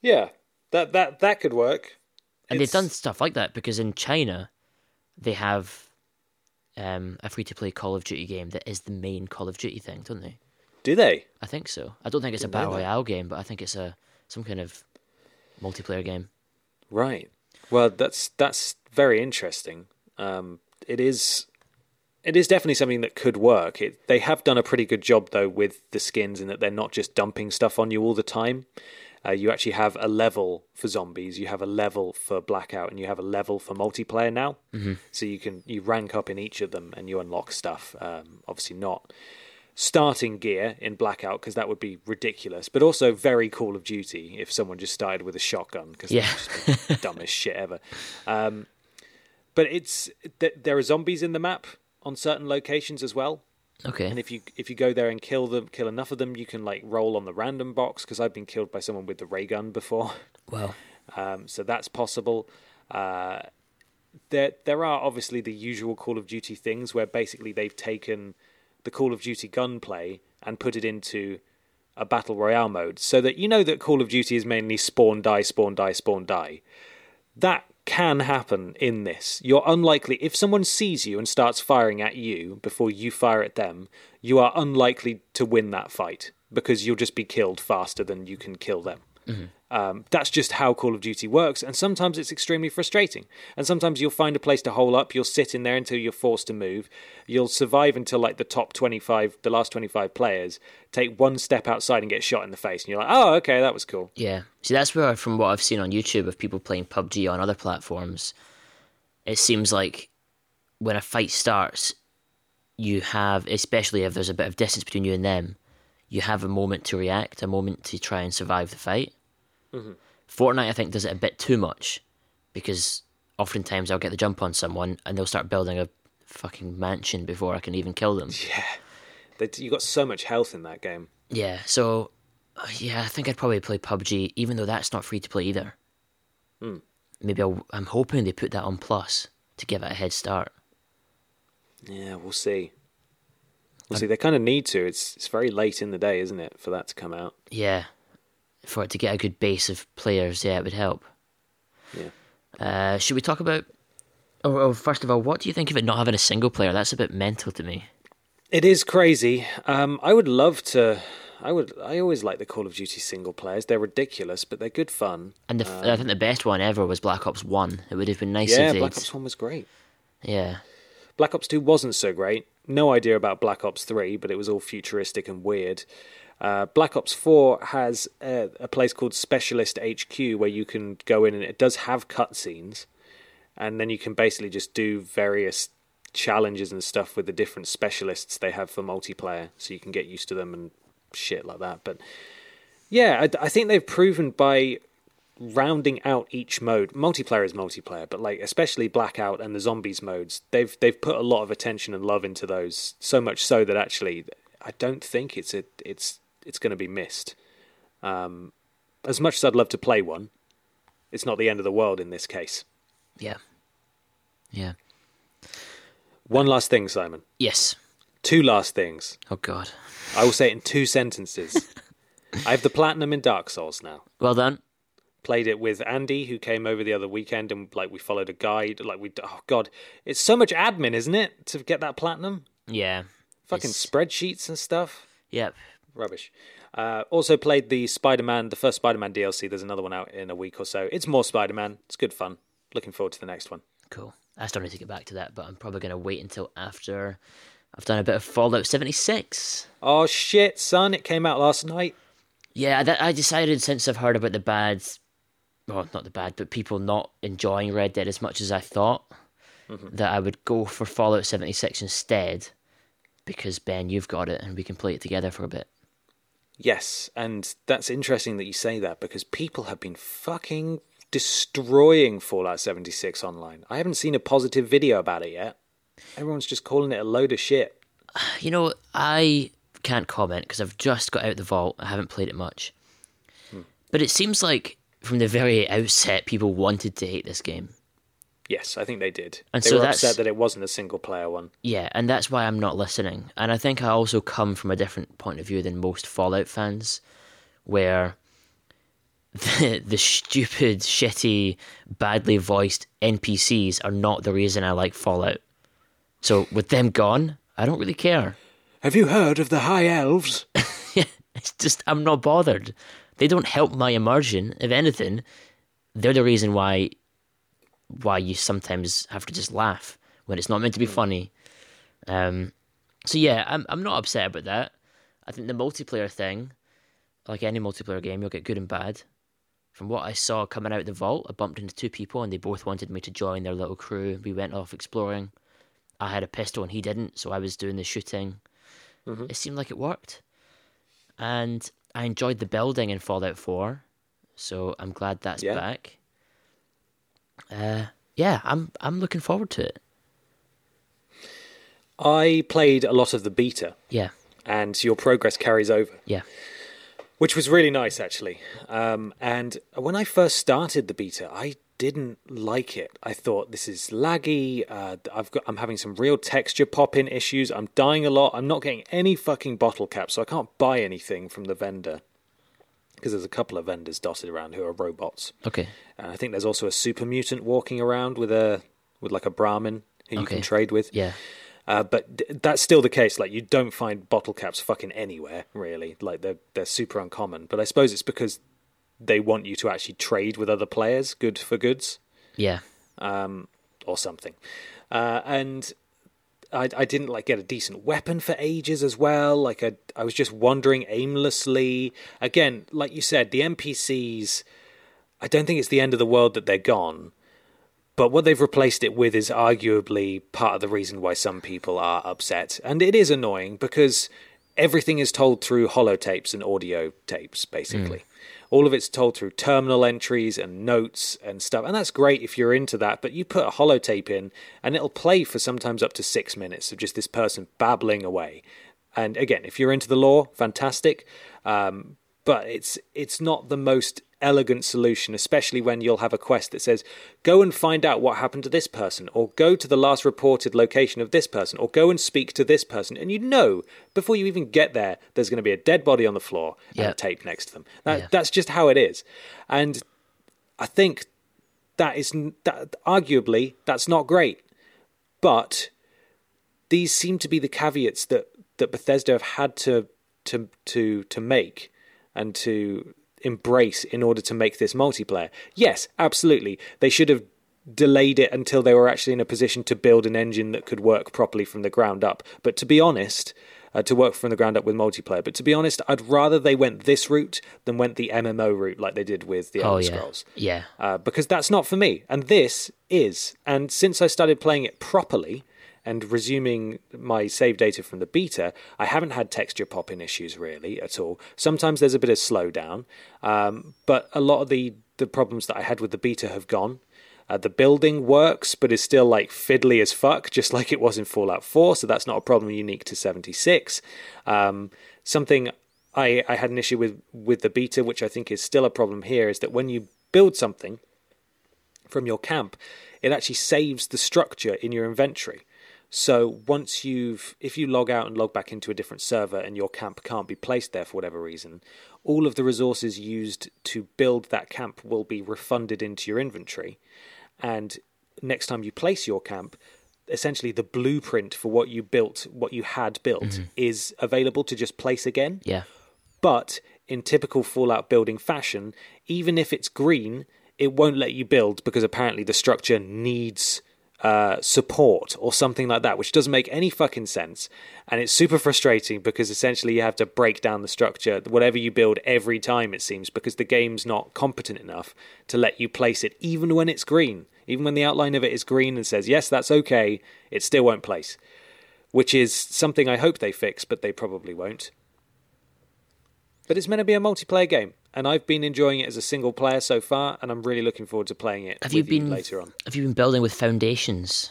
Yeah, that that that could work. And they've done stuff like that because in China, they have um, a free to play Call of Duty game that is the main Call of Duty thing, don't they? Do they? I think so. I don't think it's a Didn't know battle royale game, but I think it's a some kind of multiplayer game. Right. Well, that's that's very interesting. Um, it is. It is definitely something that could work. It, they have done a pretty good job though with the skins, in that they're not just dumping stuff on you all the time. Uh, you actually have a level for zombies, you have a level for blackout, and you have a level for multiplayer now. Mm-hmm. So you can you rank up in each of them, and you unlock stuff. Um, obviously not starting gear in blackout because that would be ridiculous, but also very Call of Duty if someone just started with a shotgun because Yeah. just the dumbest shit ever. Um, but it's th- there are zombies in the map on certain locations as well, Okay. and if you if you go there and kill them, kill enough of them, you can like roll on the random box. Because I've been killed by someone with the ray gun before, well, um, so that's possible. Uh, there there are obviously the usual Call of Duty things where basically they've taken the Call of Duty gunplay and put it into a battle royale mode, so that you know that Call of Duty is mainly spawn die spawn die spawn die. That can happen in this. You're unlikely if someone sees you and starts firing at you before you fire at them, you are unlikely to win that fight because you'll just be killed faster than you can kill them. Mm-hmm. Um, that's just how Call of Duty works, and sometimes it's extremely frustrating. And sometimes you'll find a place to hole up, you'll sit in there until you're forced to move, you'll survive until like the top 25, the last 25 players take one step outside and get shot in the face, and you're like, oh, okay, that was cool. yeah. See, that's where, from what I've seen on YouTube of people playing PUBG on other platforms, it seems like when a fight starts, you have, especially if there's a bit of distance between you and them, you have a moment to react, a moment to try and survive the fight. Fortnite, I think, does it a bit too much because oftentimes I'll get the jump on someone and they'll start building a fucking mansion before I can even kill them. [laughs] Yeah, they- You got so much health in that game. Yeah, so uh, yeah, I think I'd probably play PUBG, even though that's not free to play either. Maybe I'll, I'm hoping they put that on Plus to give it a head start. Yeah, we'll see. We'll see. They kind of need to. It's it's very late in the day, isn't it, for that to come out? Yeah, for it to get a good base of players, yeah, it would help. Yeah. Uh, should we talk about? Oh, oh, first of all, what do you think of it not having a single player? That's a bit mental to me. It is crazy. Um, I would love to. I would. I always like the Call of Duty single players. They're ridiculous, but they're good fun. And the, f I think the best one ever was Black Ops One. It would have been nice Yeah, if they'd. Black Ops One was great. Yeah, Black Ops Two wasn't so great. No idea about Black Ops Three, but it was all futuristic and weird. Uh, Black Ops Four has a, a place called Specialist HQ where you can go in, and it does have cutscenes, and then you can basically just do various challenges and stuff with the different specialists they have for multiplayer, so you can get used to them and shit like that. But yeah, I, I think they've proven by rounding out each mode. Multiplayer is multiplayer, but like especially Blackout and the zombies modes, they've they've put a lot of attention and love into those. So much so that actually, I don't think it's a, it's it's going to be missed. Um, as much as I'd love to play one, it's not the end of the world in this case. yeah, yeah. One last thing, Simon. Yes. Two last things. Oh God. I will say it in two sentences. [laughs] I have the platinum in Dark Souls now. Well done. played it with Andy, who came over the other weekend, and like we followed a guide. Like we, oh god, it's so much admin, isn't it, to get that platinum? Yeah. Fucking It's- spreadsheets and stuff. Yep. Rubbish. Uh, also played the Spider-Man, the first Spider-Man DLC. There's another one out in a week or so. It's more Spider-Man. It's good fun. Looking forward to the next one. Cool. I still need to get back to that, but I'm probably going to wait until after I've done a bit of Fallout 76. Oh shit, son! It came out last night. Yeah, that, I decided since I've heard about the bad, well, not the bad, but people not enjoying Red Dead as much as I thought, that I would go for Fallout 76 instead, because Ben, you've got it, and we can play it together for a bit. Yes, and that's interesting that you say that because people have been fucking destroying Fallout 76 online. I haven't seen a positive video about it yet. Everyone's just calling it a load of shit. [sighs] You know, I can't comment because I've just got out the vault. I haven't played it much. Hmm. But it seems like from the very outset, people wanted to hate this game. Yes, I think they did. And they so were that's- upset that it wasn't a single player one. Yeah, and that's why I'm not listening. And I think I also come from a different point of view than most Fallout fans, where the [laughs] the stupid, shitty, badly voiced NPCs are not the reason I like Fallout. So with them gone, I don't really care. Have you heard of the High Elves? [laughs] It's just I'm not bothered. They don't help my immersion. If anything, they're the reason why why you sometimes have to just laugh when it's not meant to be funny. Um, so yeah, I'm I'm not upset about that. I think the multiplayer thing, like any multiplayer game, you'll get good and bad. From what I saw coming out of the vault, I bumped into two people and they both wanted me to join their little crew. We went off exploring. I had a pistol and he didn't, so I was doing the shooting. It seemed like it worked and I enjoyed the building in Fallout 4, so I'm glad that's Yeah. back. Uh, yeah, I'm I'm looking forward to it. I played a lot of the beta, Yeah, and your progress carries over. yeah, which was really nice actually. Um, and when I first started the beta, I didn't like it. I thought this is laggy. Uh, I've got, I'm having some real texture pop in issues. I'm dying a lot. I'm not getting any fucking bottle caps, so I can't buy anything from the vendor because there's a couple of vendors dotted around who are robots. okay, And I think there's also a super mutant walking around with a with like a Brahmin who you can trade with. yeah, Uh, but d- that's still the case. Like you don't find bottle caps fucking anywhere, really. Like they're they're super uncommon. But I suppose it's because they want you to actually trade with other players, good for goods, yeah, Um, or something. Uh, and I I didn't like get a decent weapon for ages as well. Like I I was just wandering aimlessly. Again, like you said, the NPCs. I don't think it's the end of the world that they're gone. But what they've replaced it with is arguably part of the reason why some people are upset. And it is annoying because everything is told through holotapes and audio tapes, hmm. basically. All of it's told through terminal entries and notes and stuff. And that's great if you're into that. But you put a holotape in and it'll play for sometimes up to six minutes of just this person babbling away. And again, if you're into the lore, fantastic. Um, but it's it's not the most elegant solution, especially when you'll have a quest that says, "Go and find out what happened to this person," or "Go to the last reported location of this person," or "Go and speak to this person," and you know before you even get there, there's going to be a dead body on the floor and tape next to them. That, Yeah. That's just how it is, and I think that is that arguably that's not great, but these seem to be the caveats that that Bethesda have had to to to to make and to embrace in order to make this multiplayer. Yes, absolutely. They should have delayed it until they were actually in a position to build an engine that could work properly from the ground up. But to be honest, uh, to work from the ground up with multiplayer. But to be honest, I'd rather they went this route than went the MMO route like they did with the oh Elder yeah, Scrolls yeah, uh, because that's not for me. And this is. And since I started playing it properly and resuming my save data from the beta, I haven't had texture popping issues really at all. Sometimes there's a bit of slowdown, um, but a lot of the, the problems that I had with the beta have gone. Uh, the building works, but is still like fiddly as fuck, just like it was in Fallout 4. So that's not a problem unique to 76. Um, something I, I had an issue with with the beta, which I think is still a problem here, is that when you build something from your camp, it actually saves the structure in your inventory. So once you've, if you log out and log back into a different server and your camp can't be placed there for whatever reason, all of the resources used to build that camp will be refunded into your inventory. And next time you place your camp, essentially the blueprint for what you built, what you had built, mm-hmm. is available to just place again. yeah, But in typical Fallout building fashion, even if it's green, it won't let you build because apparently the structure needs uh, support or something like that, which doesn't make any fucking sense. And it's super frustrating because essentially you have to break down the structure, whatever you build, every time it seems, because the game's not competent enough to let you place it, even when it's green. Even when the outline of it is green and says, yes, that's okay, it still won't place. Which is something I hope they fix, but they probably won't. But it's meant to be a multiplayer game, and I've been enjoying it as a single player so far, and I'm really looking forward to playing it Have you been later on. Have you been building with foundations?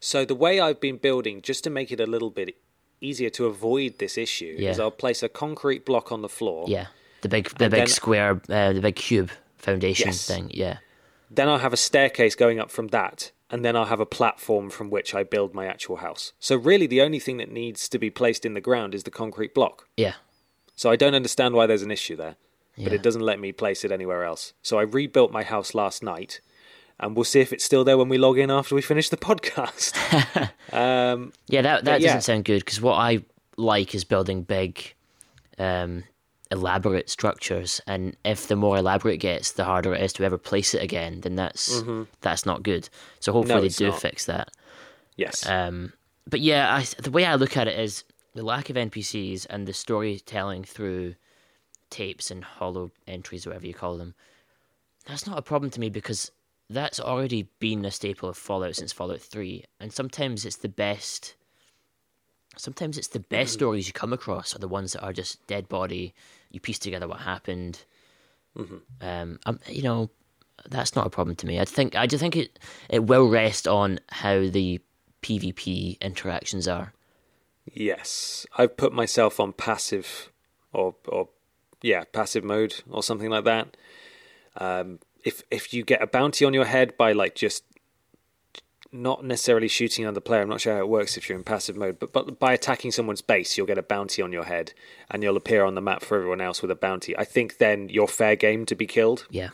So the way I've been building, just to make it a little bit easier to avoid this issue, is I'll place a concrete block on the floor. Yeah, the big the big then- square, uh, the big cube foundation Yes. thing. Yeah, Then I'll have a staircase going up from that, and then I'll have a platform from which I build my actual house. So really, the only thing that needs to be placed in the ground is the concrete block. yeah, So I don't understand why there's an issue there, but Yeah. it doesn't let me place it anywhere else. So I rebuilt my house last night, and we'll see if it's still there when we log in after we finish the podcast. [laughs] um, yeah. That that yeah. doesn't sound good because what I like is building big, um, elaborate structures, and if the more elaborate it gets, the harder it is to ever place it again. Then that's that's not good. So hopefully they Mm-hmm. do not. fix that. yes. Um, but yeah, I, the way I look at it is the lack of NPCs and the storytelling through tapes and holo entries, whatever you call them. That's not a problem to me because that's already been a staple of Fallout since Fallout Three, and sometimes it's the best. Sometimes it's the best stories you come across are the ones that are just dead body. You piece together what happened. Um, um, you know, that's not a problem to me. I think I do think it it will rest on how the PvP interactions are. Yes, I've put myself on passive, or or yeah, passive mode or something like that. Um, if if you get a bounty on your head by like just not necessarily shooting another player, I'm not sure how it works if you're in passive mode, but but by attacking someone's base, you'll get a bounty on your head, and you'll appear on the map for everyone else with a bounty. I think then you're fair game to be killed. Yeah,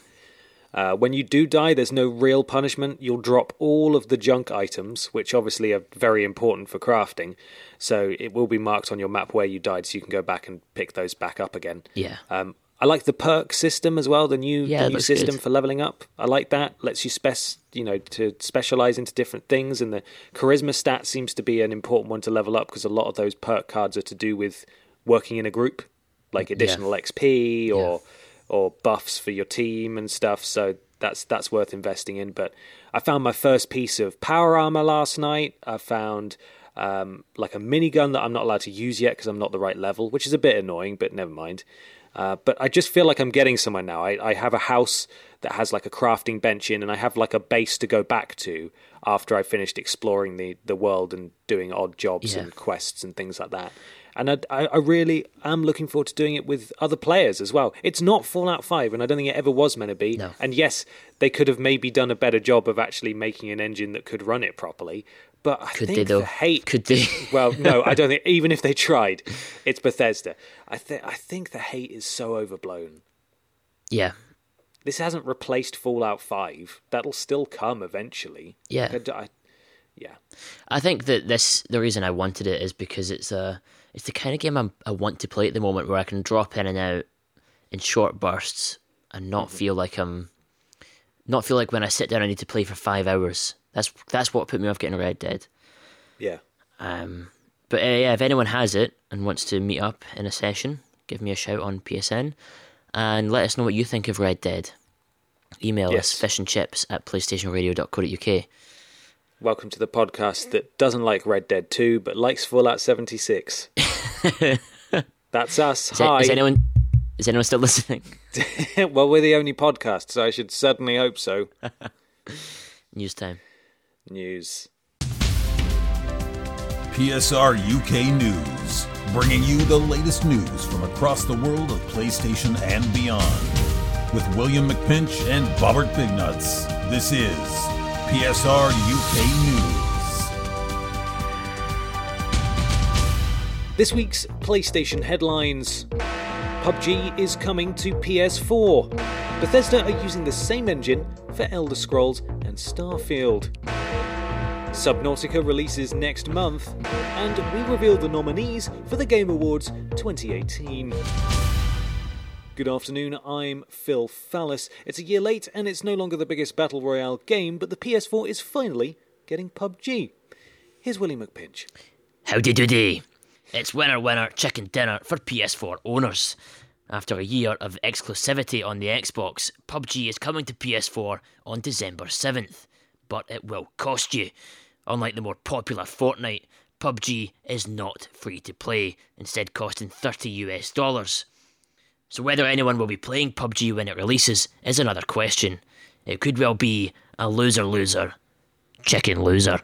Uh, when you do die, there's no real punishment. You'll drop all of the junk items, which obviously are very important for crafting. So it will be marked on your map where you died, so you can go back and pick those back up again. yeah, Um, I like the perk system as well. The new, Yeah, the new system good. for leveling up. I like that. Lets you spec, you know, to specialize into different things. And the charisma stat seems to be an important one to level up because a lot of those perk cards are to do with working in a group, like additional XP or or buffs for your team and stuff. So that's that's worth investing in. But I found my first piece of power armor last night. I found um, like a minigun that I'm not allowed to use yet because I'm not the right level, which is a bit annoying, but never mind. Uh, but I just feel like I'm getting somewhere now. I, I have a house that has like a crafting bench in, and I have like a base to go back to after I finished exploring the, the world and doing odd jobs Yeah. and quests and things like that. And I, I really am looking forward to doing it with other players as well. It's not Fallout 5, and I don't think it ever was meant to be. No. And yes, they could have maybe done a better job of actually making an engine that could run it properly. But I Could think the hate Could they? well, [laughs] no, I don't think. Even if they tried, it's Bethesda. I think I think the hate is so overblown. yeah, This hasn't replaced Fallout Five. That'll still come eventually. Yeah. I I- yeah. I think that this the reason I wanted it is because it's a it's the kind of game I'm, I want to play at the moment where I can drop in and out in short bursts and not feel like I'm not feel like when I sit down I need to play for five hours. That's that's what put me off getting Red Dead. Yeah. Um, but uh, yeah, if anyone has it and wants to meet up in a session, give me a shout on PSN and let us know what you think of Red Dead. Email Yes. us fishandchips at playstationradio.co.uk. Welcome to the podcast that doesn't like Red Dead 2 but likes Fallout 76. [laughs] That's us. Is, Hi. is anyone is anyone still listening? [laughs] well, we're the only podcast, so I should certainly hope so. [laughs] News time. News. PSR UK News, bringing you the latest news from across the world of PlayStation and beyond. With William McPinch and Bobbert Bignuts, this is PSR UK News. This week's PlayStation headlines PUBG is coming to PS4. Bethesda are using the same engine for Elder Scrolls and Starfield. Subnautica releases next month, and we reveal the nominees for the Game Awards 2018. Good afternoon, I'm Phil Fallis. It's a year late and it's no longer the biggest Battle Royale game, but the PS4 is finally getting PUBG. Here's Willie McPinch. Howdy doody. It's winner winner chicken dinner for PS4 owners. After a year of exclusivity on the Xbox, PUBG is coming to PS4 on December 7th. But it will cost you. Unlike the more popular Fortnite, PUBG is not free to play, instead costing 30 US dollars. So whether anyone will be playing PUBG when it releases is another question. It could well be a loser loser. Chicken loser.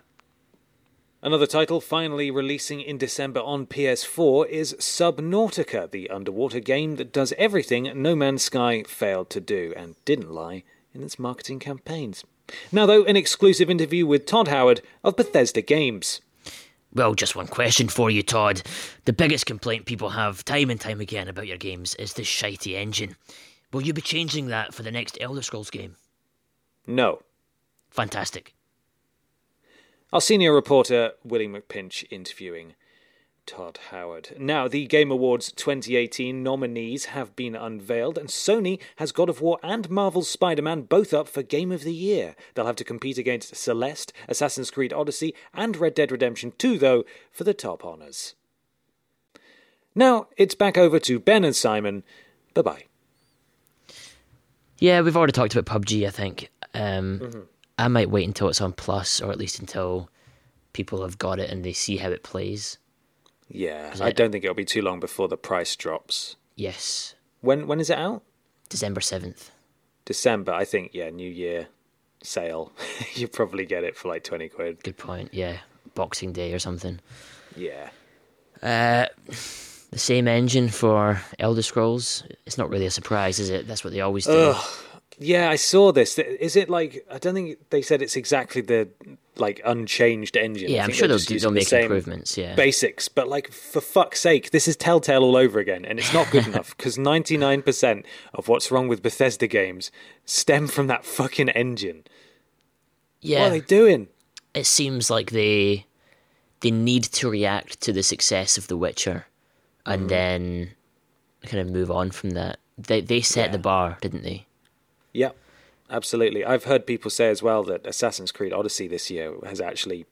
Another title finally releasing in December on PS4 is Subnautica, the underwater game that does everything No Man's Sky failed to do and didn't lie in its marketing campaigns. Now, though, an exclusive interview with Todd Howard of Bethesda Games. Well, just one question for you, Todd. The biggest complaint people have time and time again about your games is the shitey engine. Will you be changing that for the next Elder Scrolls game? No. Fantastic. Our senior reporter, Willie McPinch, interviewing Todd Howard. Now, the Game Awards 2018 nominees have been unveiled, and Sony has God of War and Marvel's Spider Man both up for Game of the Year. They'll have to compete against Celeste, Assassin's Creed Odyssey, and Red Dead Redemption 2, though, for the top honours. Now, it's back over to Ben and Simon. Bye bye. Yeah, we've already talked about PUBG, I think. Um, I might wait until it's on Plus, or at least until people have got it and they see how it plays. Yeah, Is I don't think it'll be too long before the price drops. Yes, When when is it out? December 7th. December, I think. Yeah, New Year sale. [laughs] you probably get it for like twenty quid. Good point, yeah. Boxing Day or something. Yeah. Uh, the same engine for Elder Scrolls. It's not really a surprise, is it? That's what they always do. Yeah, I saw this. Is it like I don't think they said it's exactly the like unchanged engine. Yeah, I'm sure they'll, do, they'll the make same improvements, yeah. Basics, but like for fuck's sake, this is Telltale all over again, and it's not good [laughs] enough because 99% of what's wrong with Bethesda games stem from that fucking engine. yeah. What are they doing? it seems like they they need to react to the success of The Witcher and Mm-hmm. then kind of move on from that. They they set Yeah. the bar, didn't they? Yeah, absolutely. I've heard people say as well that Assassin's Creed Odyssey this year has actually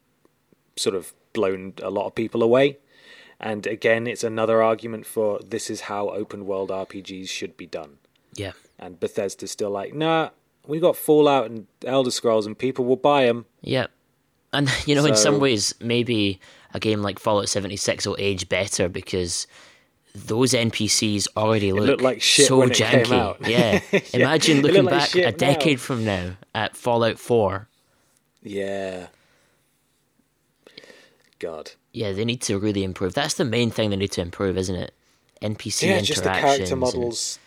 sort of blown a lot of people away. And again, it's another argument for this is how open world RPGs should be done. Yeah. And Bethesda's still like, nah, we got Fallout and Elder Scrolls, and people will buy them. Yeah. And [laughs] you know, in some ways, maybe a game like Fallout 76 will age better because those NPCs already look like shit so when it came janky. Yeah. [laughs] Yeah, Imagine looking like back a now. decade from now at Fallout 4. Yeah. God. Yeah, they need to really improve. That's the main thing they need to improve, isn't it? NPC yeah, interactions. just the character models.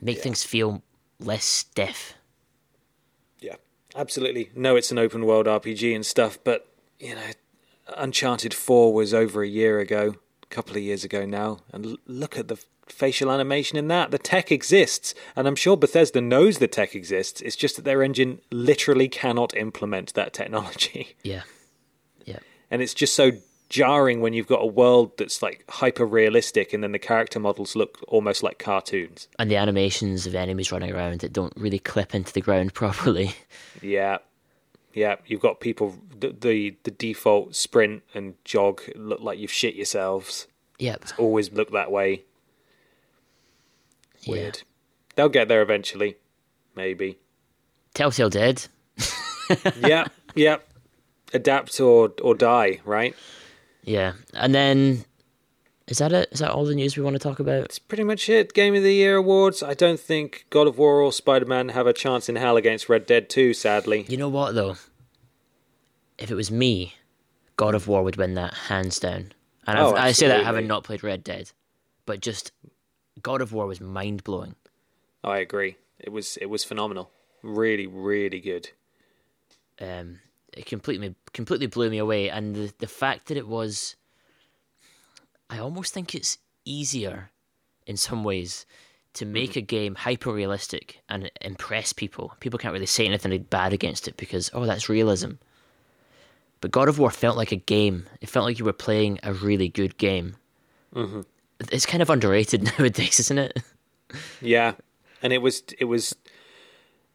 Make things feel less stiff. Yeah, absolutely. No, it's an open world RPG and stuff, but you know, Uncharted Four was over a year ago, couple of years ago now, and l- look at the facial animation in that. The tech exists, and I'm sure Bethesda knows the tech exists. It's just that their engine literally cannot implement that technology, [laughs] Yeah. Yeah. and it's just so jarring when you've got a world that's like hyper realistic, and then the character models look almost like cartoons. And the animations of enemies running around that don't really clip into the ground [laughs] properly. Yeah, yeah. You've got people the the, the default sprint and jog look like you've shit yourselves. Yep. Always look that way. Yeah. Weird. They'll get there eventually, maybe. Telltale did. yeah, yeah. Adapt or or die. Right. Yeah. And then is that it? Is that all the news we want to talk about? It's pretty much it. Game of the Year awards. I don't think God of War or Spider Man have a chance in hell against Red Dead Two. Sadly. You know what though? If it was me, God of War would win that hands down. And Oh, I've, say that having not played Red Dead, but just God of War was mind blowing. I agree. It was it was phenomenal. Really, really good. um, it completely completely blew me away. And the the fact that it was, I almost think it's easier in some ways to make a game hyper realistic and impress people. People can't really say anything bad against it because oh, that's realism. But God of War felt like a game. It felt like you were playing a really good game. Mm-hmm. It's kind of underrated [laughs] nowadays, isn't it? Yeah, and it was it was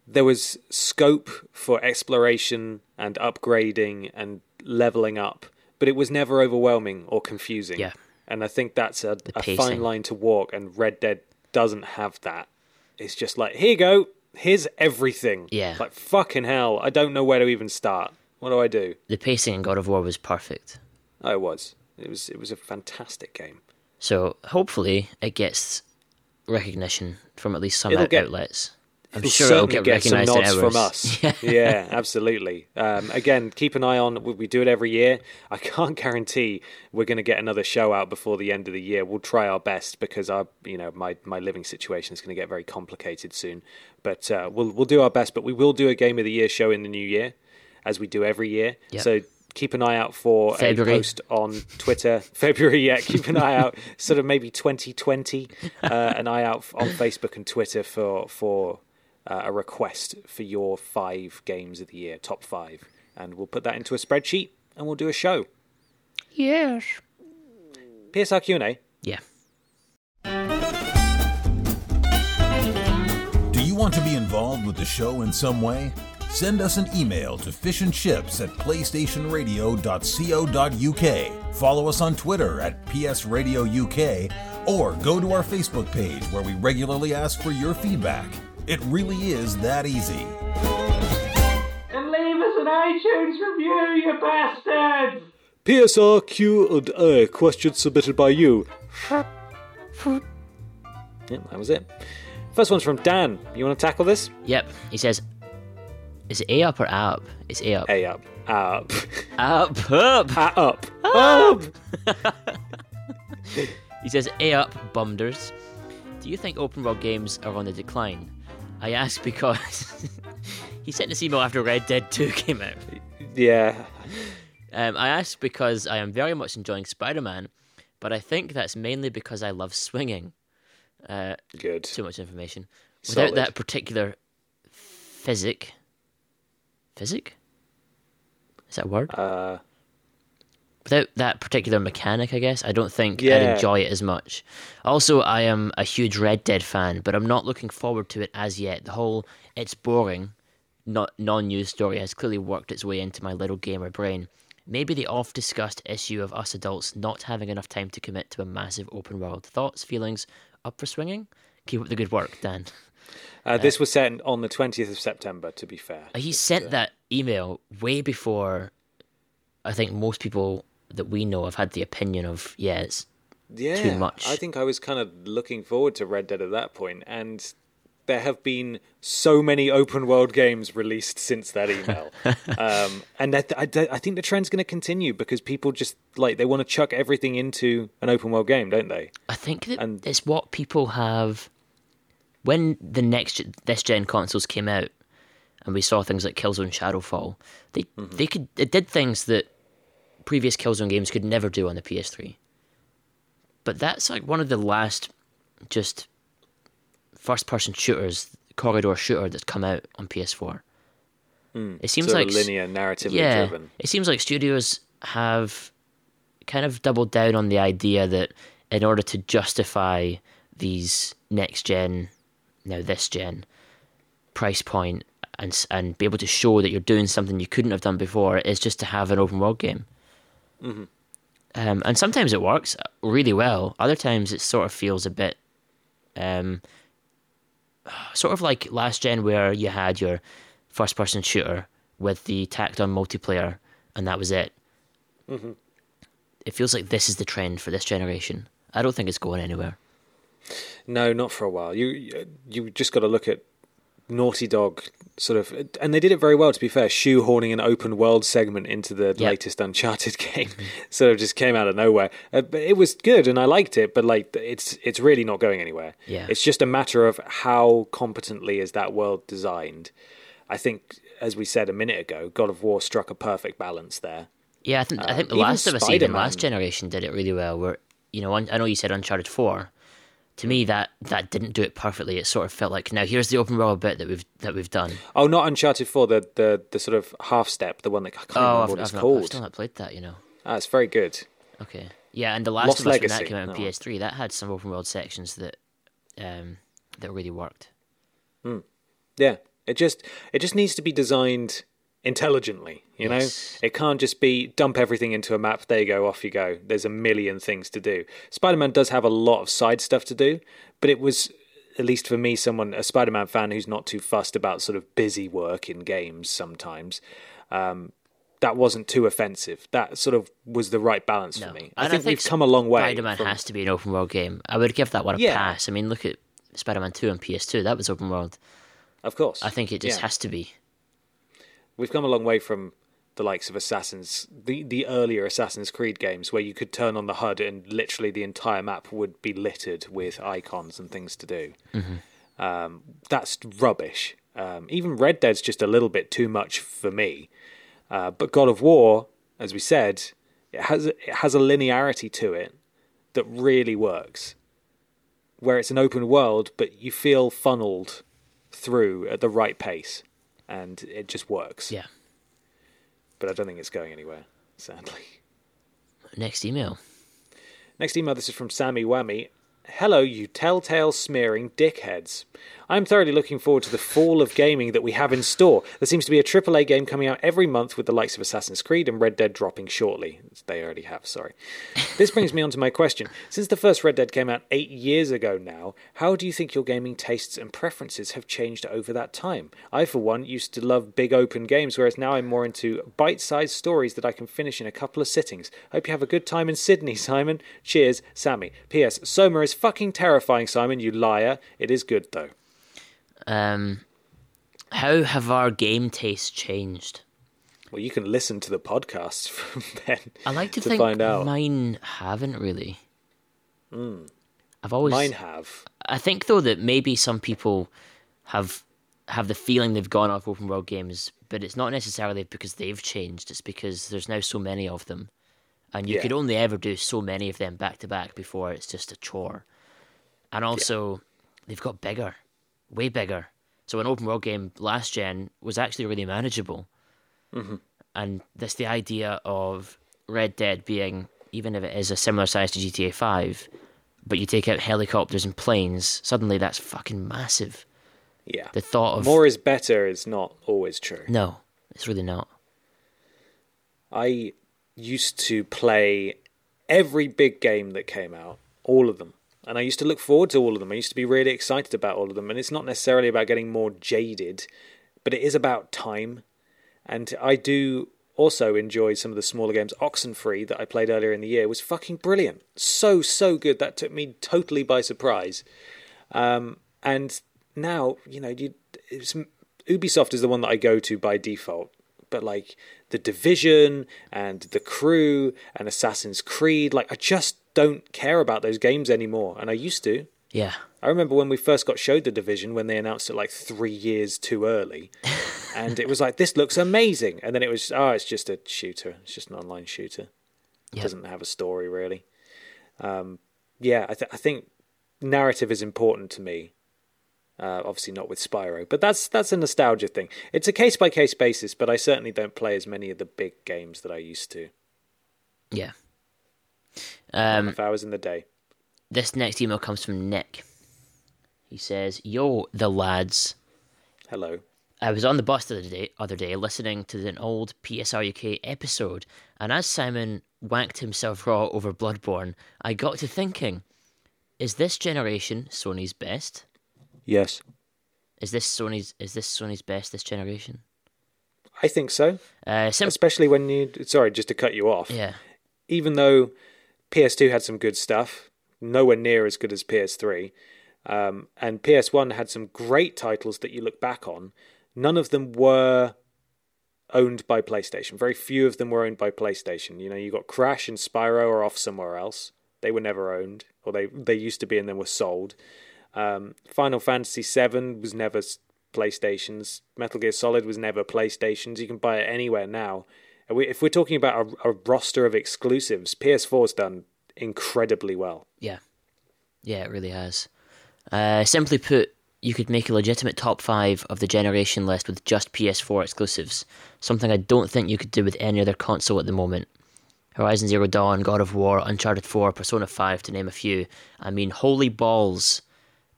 there was scope for exploration and upgrading and leveling up, but it was never overwhelming or confusing. Yeah. And I think that's a, a fine line to walk. And Red Dead doesn't have that. It's just like here you go, here's everything. Yeah. like fucking hell, I don't know where to even start. What do I do? The pacing in God of War was perfect. Oh, it was. It was it was a fantastic game. So hopefully it gets recognition from at least some It'll out- get- outlets. I'm sure it'll certainly get some nods from us. [laughs] yeah, absolutely. Um, again, keep an eye on. We we do it every year. I [laughs] can't guarantee we're going to get another show out before the end of the year. We'll try our best because our, you know, my my living situation is going to get very complicated soon. But uh, we'll we'll do our best. But we will do a game of the year show in the new year, as we do every year. Yep. So keep an eye out for February. a post on Twitter. [laughs] February, yeah. Keep an eye out. Sort of maybe 2020. Uh, an eye out on Facebook and Twitter for for uh, a request for your five games of the year, top five, and we'll put that into a spreadsheet and we'll do a show. Yes. PSR Q and A. Yeah. Do you want to be involved with the show in some way? Send us an email to fishandchips at playstationradio.co.uk. Follow us on Twitter at psradiouk or go to our Facebook page where we regularly ask for your feedback. It really is that easy. And leave us an iTunes review, you bastards! PSR Q and A. Question submitted by you. Yeah, that was it. First one's from Dan. You want to tackle this? Yep. He says, "Is it A up or A up? It's A up. A up. Up. Up, up." A up. Up. He says, A up, bumders. Do you think open world games are on the decline? I ask because [laughs] he sent this email after Red Dead 2 came out. Yeah. Um, I ask because I am very much enjoying Spider Man, but I think that's mainly because I love swinging. Uh, Good. too much information. Without Solid. that particular physic. Physic? Is that a word? Uh, without that particular mechanic, I guess, I don't think I'd enjoy it as much. Also, I am a huge Red Dead fan, but I'm not looking forward to it as yet. The whole it's boring, not non-news story has clearly worked its way into my little gamer brain. Maybe the oft-discussed issue of us adults not having enough time to commit to a massive open world. Thoughts, feelings, up for swinging? Keep up the good work, Dan. uh, this was sent on the 20th of September, to be fair. He sent that email way before I think most people that we know have had the opinion of, yeah, it's yeah, much. I think I was kind of looking forward to Red Dead at that point, and there have been so many open world games released since that email, [laughs] um, and I, I think the trend's going to continue because people just like they want to chuck everything into an open world game, don't they? I think that And- it's what people have. When the next this gen consoles came out, and we saw things like Killzone Shadowfall, they Mm-hmm. they could it did things that previous Killzone games could never do on the PS3. But that's like one of the last just first person shooters, corridor shooter that's come out on PS4. Hmm. It seems like linear, narratively yeah, driven. it seems like studios have kind of doubled down on the idea that in order to justify these next gen, now this gen price point and and be able to show that you're doing something you couldn't have done before is just to have an open world game. Mm-hmm. Um, and sometimes it works really well. Other times it sort of feels a bit, um, sort of like last gen where you had your first person shooter with the tacked on multiplayer and that was it. Mm-hmm. It feels like this is the trend for this generation. I don't think it's going anywhere. No, not for a while. You you just got to look at Naughty Dog sort of, and they did it very well. To be fair, shoehorning an open world segment into the latest Uncharted [laughs] game sort of just came out of nowhere. Uh, but it was good, and I liked it. But like, it's it's really not going anywhere. Yeah. it's just a matter of how competently is that world designed. I think, as we said a minute ago, God of War struck a perfect balance there. Yeah, I think I think The Um, Last of Us, even last generation, did it really well. Where you know, I know you said Uncharted Four. To me, that that didn't do it perfectly. It sort of felt like now here's the open world bit that we've that we've done. Oh, not Uncharted Four, the the, the sort of half step, the one that I can't Oh, remember I've, what it's I've, not, I've called. still not played that. You know. Ah, it's very good. Okay. Yeah, and The Last Lost of Us when that came out on one. PS3, that had some open world sections that um that really worked. Yeah, it just it just needs to be designed intelligently. You Yes. know, it can't just be dump everything into a map. There you go, off you go. There's a million things to do. Spider-Man does have a lot of side stuff to do, but it was at least for me, someone a Spider-Man fan who's not too fussed about sort of busy work in games. Sometimes, um, that wasn't too offensive. That sort of was the right balance No. for me. I And think, we've come a long way. Spider-Man from- has to be an open world game. I would give that one a Yeah. pass. I mean, look at Spider-Man 2 on PS2. That was open world. Of course. I think it just Yeah. has to be. We've come a long way from the likes of Assassin's, the, the earlier Assassin's Creed games, where you could turn on the HUD and literally the entire map would be littered with icons and things to do. Um, that's rubbish. Um, even Red Dead's just a little bit too much for me. Uh, but God of War, as we said, it has it has a linearity to it that really works. Where it's an open world, but you feel funneled through at the right pace, and it just works Yeah. but I don't think it's going anywhere, sadly. Next email. Next email, this is from Sammy Whammy. Hello, you telltale smearing dickheads. I'm thoroughly looking forward to the fall of gaming that we have in store. There seems to be a AAA game coming out every month with the likes of Assassin's Creed and Red Dead dropping shortly. They already have, sorry. This brings me on to my question. Since the first Red Dead came out eight years ago now, how do you think your gaming tastes and preferences have changed over that time? I, for one, used to love big open games, whereas now I'm more into bite sized stories that I can finish in a couple of sittings. Hope you have a good time in Sydney, Simon. Cheers, Sammy. P.S. Soma is fucking terrifying, Simon, you liar. It is good, though. Um, how have our game tastes changed? Well, you can listen to the podcasts [laughs] from Ben I like to, to think find out. mine haven't really. I've always. Mine have. I think though that maybe some people have have the feeling they've gone off open world games, but it's not necessarily because they've changed. It's because there's now so many of them, and you Yeah. could only ever do so many of them back to back before it's just a chore. And also, they've got bigger, way bigger. So an open world game last gen was actually really manageable, Mm-hmm. and that's the idea of Red Dead being even if it is a similar size to GTA Five, but you take out helicopters and planes, suddenly that's fucking massive. Yeah. The thought of More is better is not always true. no, it's really not. I used to play every big game that came out, all of them. And I used to look forward to all of them. I used to be really excited about all of them. And it's not necessarily about getting more jaded, but it is about time. And I do also enjoy some of the smaller games. Oxenfree that I played earlier in the year was fucking brilliant. So, so good. That took me totally by surprise. Um, and now, you know, you, Ubisoft is the one that I go to by default. But like the Division and the Crew and Assassin's Creed, like I just don't care about those games anymore. And I used to. Yeah, I remember when we first got showed the Division when they announced it like three years too early, [laughs] and it was like this looks amazing, and then it was oh it's just a shooter, it's just an online shooter, it Yeah. doesn't have a story really. Um, yeah, I, th- I think narrative is important to me. Uh, obviously not with Spyro, but that's that's a nostalgia thing. It's a case by case basis, but I certainly don't play as many of the big games that I used to. yeah. Um, was in the day, this next email comes from Nick. He says, "Yo, the lads." hello. I was on the bus the other day, other day listening to an old PSR UK episode, and as Simon wanked himself raw over Bloodborne, I got to thinking: Is this generation Sony's best? Yes, Is this Sony's? Is this Sony's best this generation? I think so. Uh, sim- Especially when you sorry, just to cut you off. yeah, even though PS2 had some good stuff, nowhere near as good as PS3, um, and PS1 had some great titles that you look back on, none of them were owned by PlayStation. Very few of them were owned by PlayStation. You know, you got Crash and Spyro are off somewhere else. They were never owned, or they they used to be and then were sold. Um, Final Fantasy VII was never PlayStation's. Metal Gear Solid was never PlayStation's. You can buy it anywhere now. We- If we're talking about a, a roster of exclusives, PS4's done incredibly well. yeah, yeah. It really has. Uh, simply put, you could make a legitimate top five of the generation list with just PS4 exclusives. Something I don't think you could do with any other console at the moment. Horizon Zero Dawn, God of War, Uncharted 4, Persona 5, to name a few. I mean, holy balls.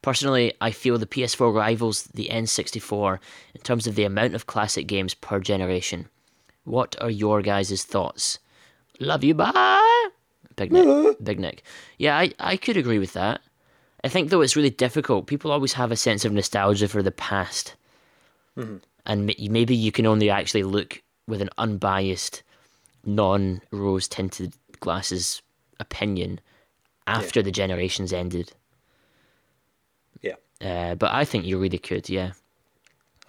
Personally, I feel the PS4 rivals the N64 in terms of the amount of classic games per generation. What are your guys' thoughts? Love you, bye! Big Nick. Big [laughs] Nick. Yeah, I, I could agree with that. I think, though, it's really difficult. People always have a sense of nostalgia for the past. And maybe you can only actually look with an unbiased, non rose tinted glasses opinion after the generations ended. Yeah. Uh, but I think you really could, yeah.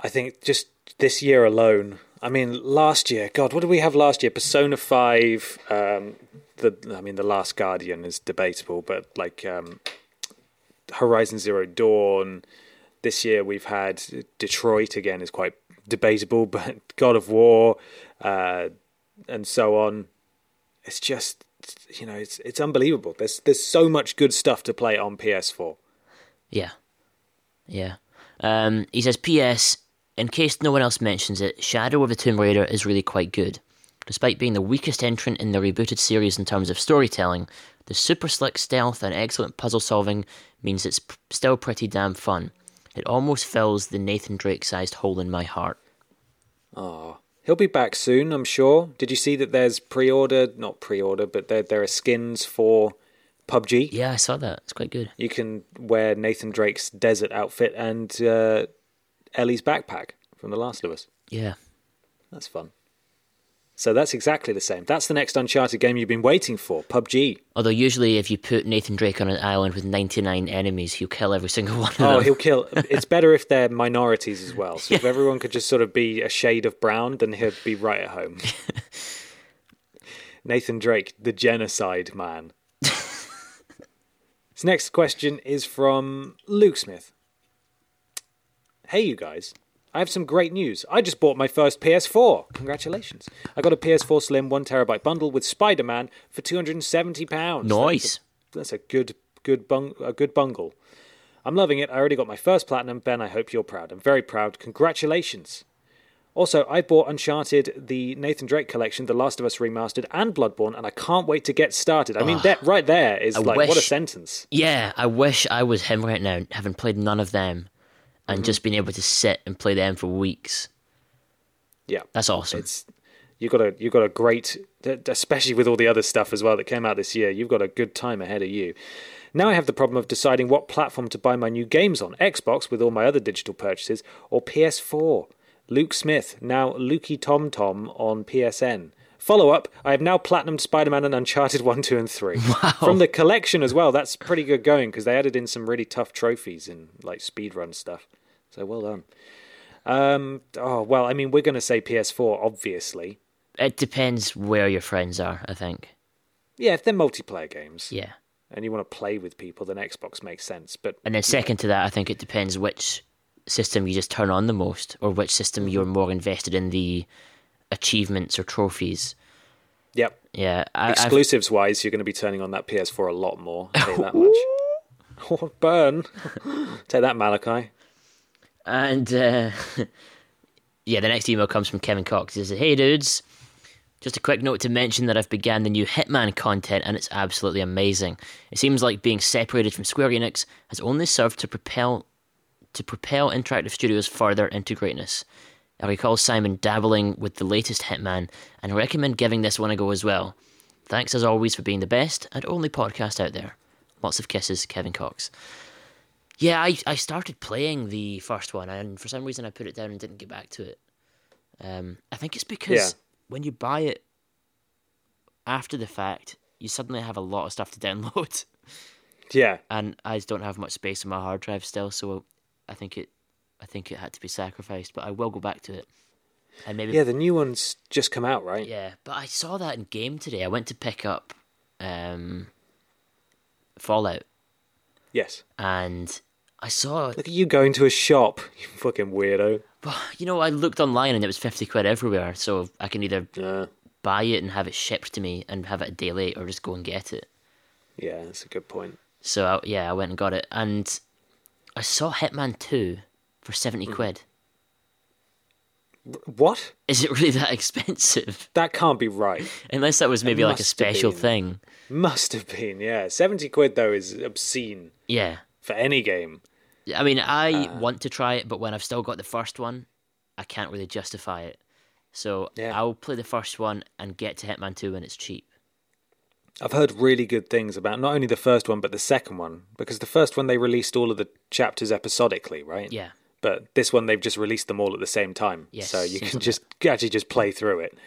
I think just this year alone. I mean, last year, God, what did we have last year? Persona Five. Um, the I mean, the Last Guardian is debatable, but like um, Horizon Zero Dawn. This year we've had Detroit again is quite debatable, [laughs] but God of War, uh, and so on. It's just you know it's it's unbelievable. There's there's so much good stuff to play on PS4. Yeah. Yeah. Um, he says, P.S. In case no one else mentions it, Shadow of the Tomb Raider is really quite good. Despite being the weakest entrant in the rebooted series in terms of storytelling, the super slick stealth and excellent puzzle solving means it's p- still pretty damn fun. It almost fills the Nathan Drake sized hole in my heart. Oh, he'll be back soon, I'm sure. Did you see that there's pre-order, not pre-order, but there there are skins for PUBG. Yeah, I saw that. It's quite good. You can wear Nathan Drake's desert outfit and uh, Ellie's backpack from The Last of Us. Yeah. That's fun. So that's exactly the same. That's the next Uncharted game you've been waiting for, PUBG. Although usually if you put Nathan Drake on an island with 99 enemies, he'll kill every single [laughs] one of oh, them. Oh, he'll kill. [laughs] It's better if they're minorities as well. So if everyone could just sort of be a shade of brown, then he'd be right at home. [laughs] Nathan Drake, the genocide man. This next question is from Luke Smith. Hey, you guys. I have some great news. I just bought my first PS4. Congratulations. I got a PS4 Slim 1TB bundle with Spider Man for £270. Nice. That's a good, good, bung- a good bungle. I'm loving it. I already got my first platinum. Ben, I hope you're proud. I'm very proud. Congratulations. Also, I bought Uncharted, the Nathan Drake collection, The Last of Us Remastered, and Bloodborne, and I can't wait to get started. I mean, that right there is I like, what a sentence. Yeah, I wish I was him right now, having played none of them and Mm-hmm. just being able to sit and play them for weeks. Yeah. That's awesome. It's you got a you got a great, especially with all the other stuff as well that came out this year. You've got a good time ahead of you. Now I have the problem of deciding what platform to buy my new games on: Xbox with all my other digital purchases, or PS4. Luke Smith, now Lukey Tom Tom on PSN. Follow up: I have now platinumed Spider-Man and Uncharted One, Two, and Three [laughs] from the collection as well. That's pretty good going because they added in some really tough trophies and like speedrun stuff. So well done. Um, oh well, I mean, we're going to say PS4, obviously. it depends where your friends are, I think. Yeah, if they're multiplayer games Yeah. and you want to play with people, then Xbox makes sense. But And then second to that, I think it depends which system you just turn on the most or which system you're more invested in the achievements or trophies. yep, Yeah. I, I've- exclusives wise, you're going to be turning on that PS4 a lot more. You that much. [laughs] Oh, [laughs] burn! [laughs] Take that, Malachi. And uh, yeah, the next email comes from Kevin Cox. He says, "Hey dudes, just a quick note to mention that I've began the new Hitman content, and it's absolutely amazing. It seems like being separated from Square Enix has only served to propel to propel Interactive Studios further into greatness. I recall Simon dabbling with the latest Hitman, and recommend giving this one a go as well. Thanks as always for being the best and only podcast out there. Lots of kisses, Kevin Cox." Yeah, I, I started playing the first one, and for some reason I put it down and didn't get back to it. Um, I think it's because Yeah. when you buy it after the fact, you suddenly have a lot of stuff to [laughs] download, Yeah, and I just don't have much space on my hard drive still, so I think it, I think it had to be sacrificed. But I will go back to it, and maybe yeah. The new one's just come out, right? yeah, but I saw that in game today. I went to pick up um, Fallout, Yes. and I saw Look at you going to a shop, [laughs] you fucking weirdo. But you know, I looked online and it was 50 quid everywhere, so I can either Uh, buy it and have it shipped to me and have it a day late or just go and get it. yeah, that's a good point. So, I, yeah, I went and got it. And I saw Hitman 2 for 70 Hmm. quid. What? Is it really that expensive? [laughs] That can't be right. Unless that was maybe like a special thing. Must have been, yeah. 70 quid, though, is obscene Yeah. for any game. I mean, I Uh. want to try it, but when I've still got the first one, I can't really justify it. So Yeah. I'll play the first one and get to Hitman 2 when it's cheap. I've heard really good things about not only the first one, but the second one. Because the first one, they released all of the chapters episodically, right? Yeah. But this one, they've just released them all at the same time, Yes, so you [laughs] can just actually just play through it.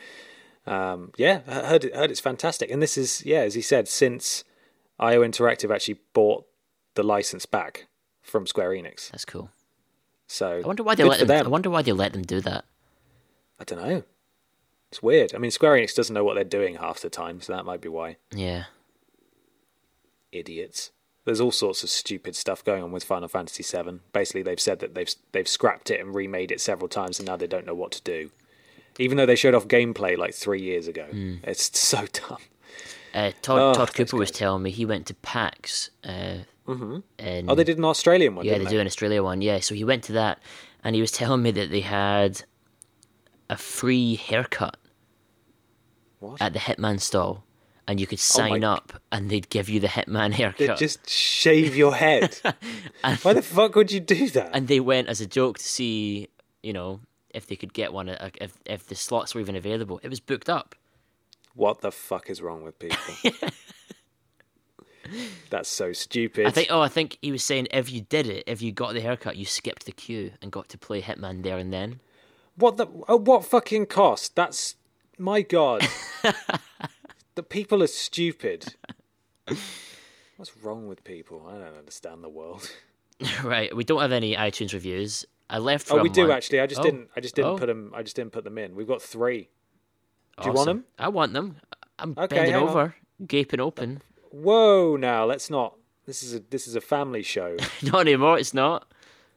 Um, yeah, I heard it, heard it's fantastic, and this is yeah, as he said, since IO Interactive actually bought the license back from Square Enix. That's cool. So I wonder why they let them, them. I wonder why they let them do that. I don't know. It's weird. I mean, Square Enix doesn't know what they're doing half the time, so that might be why. Yeah. Idiots. There's all sorts of stupid stuff going on with Final Fantasy VII. Basically, they've said that they've they've scrapped it and remade it several times, and now they don't know what to do. Even though they showed off gameplay like three years ago, Hmm. it's [laughs] so dumb. Uh, Todd, Oh, Todd Cooper was telling me he went to PAX. Uh, mm-hmm. Oh, they did an Australian one. Yeah, they they do an Australia one. Yeah, so he went to that, and he was telling me that they had a free haircut What? at the Hitman stall, and you could Oh sign up, and they'd give you the Hitman [laughs] haircut. just shave your head. [laughs] and, Why the fuck would you do that? And they went as a joke to see, you know, if they could get one, uh, if if the slots were even available. It was booked up. What the fuck is wrong with people? [laughs] That's so stupid. I think. Oh, I think he was saying if you did it, if you got the haircut, you skipped the queue and got to play Hitman there and then. What the? Oh, what fucking cost? That's my god. The people are stupid. [laughs] What's wrong with people? I don't understand the world. [laughs] right. We don't have any iTunes reviews. I left. For Oh, we do month. actually. I just Oh, didn't. I just didn't oh, put them. I just didn't put them in. We've got three. Do you want them? I want them. I'm Okay, bending hang on. over, gaping open. Whoa! Now let's not. This is a this is a family show. [laughs] Not anymore. It's not.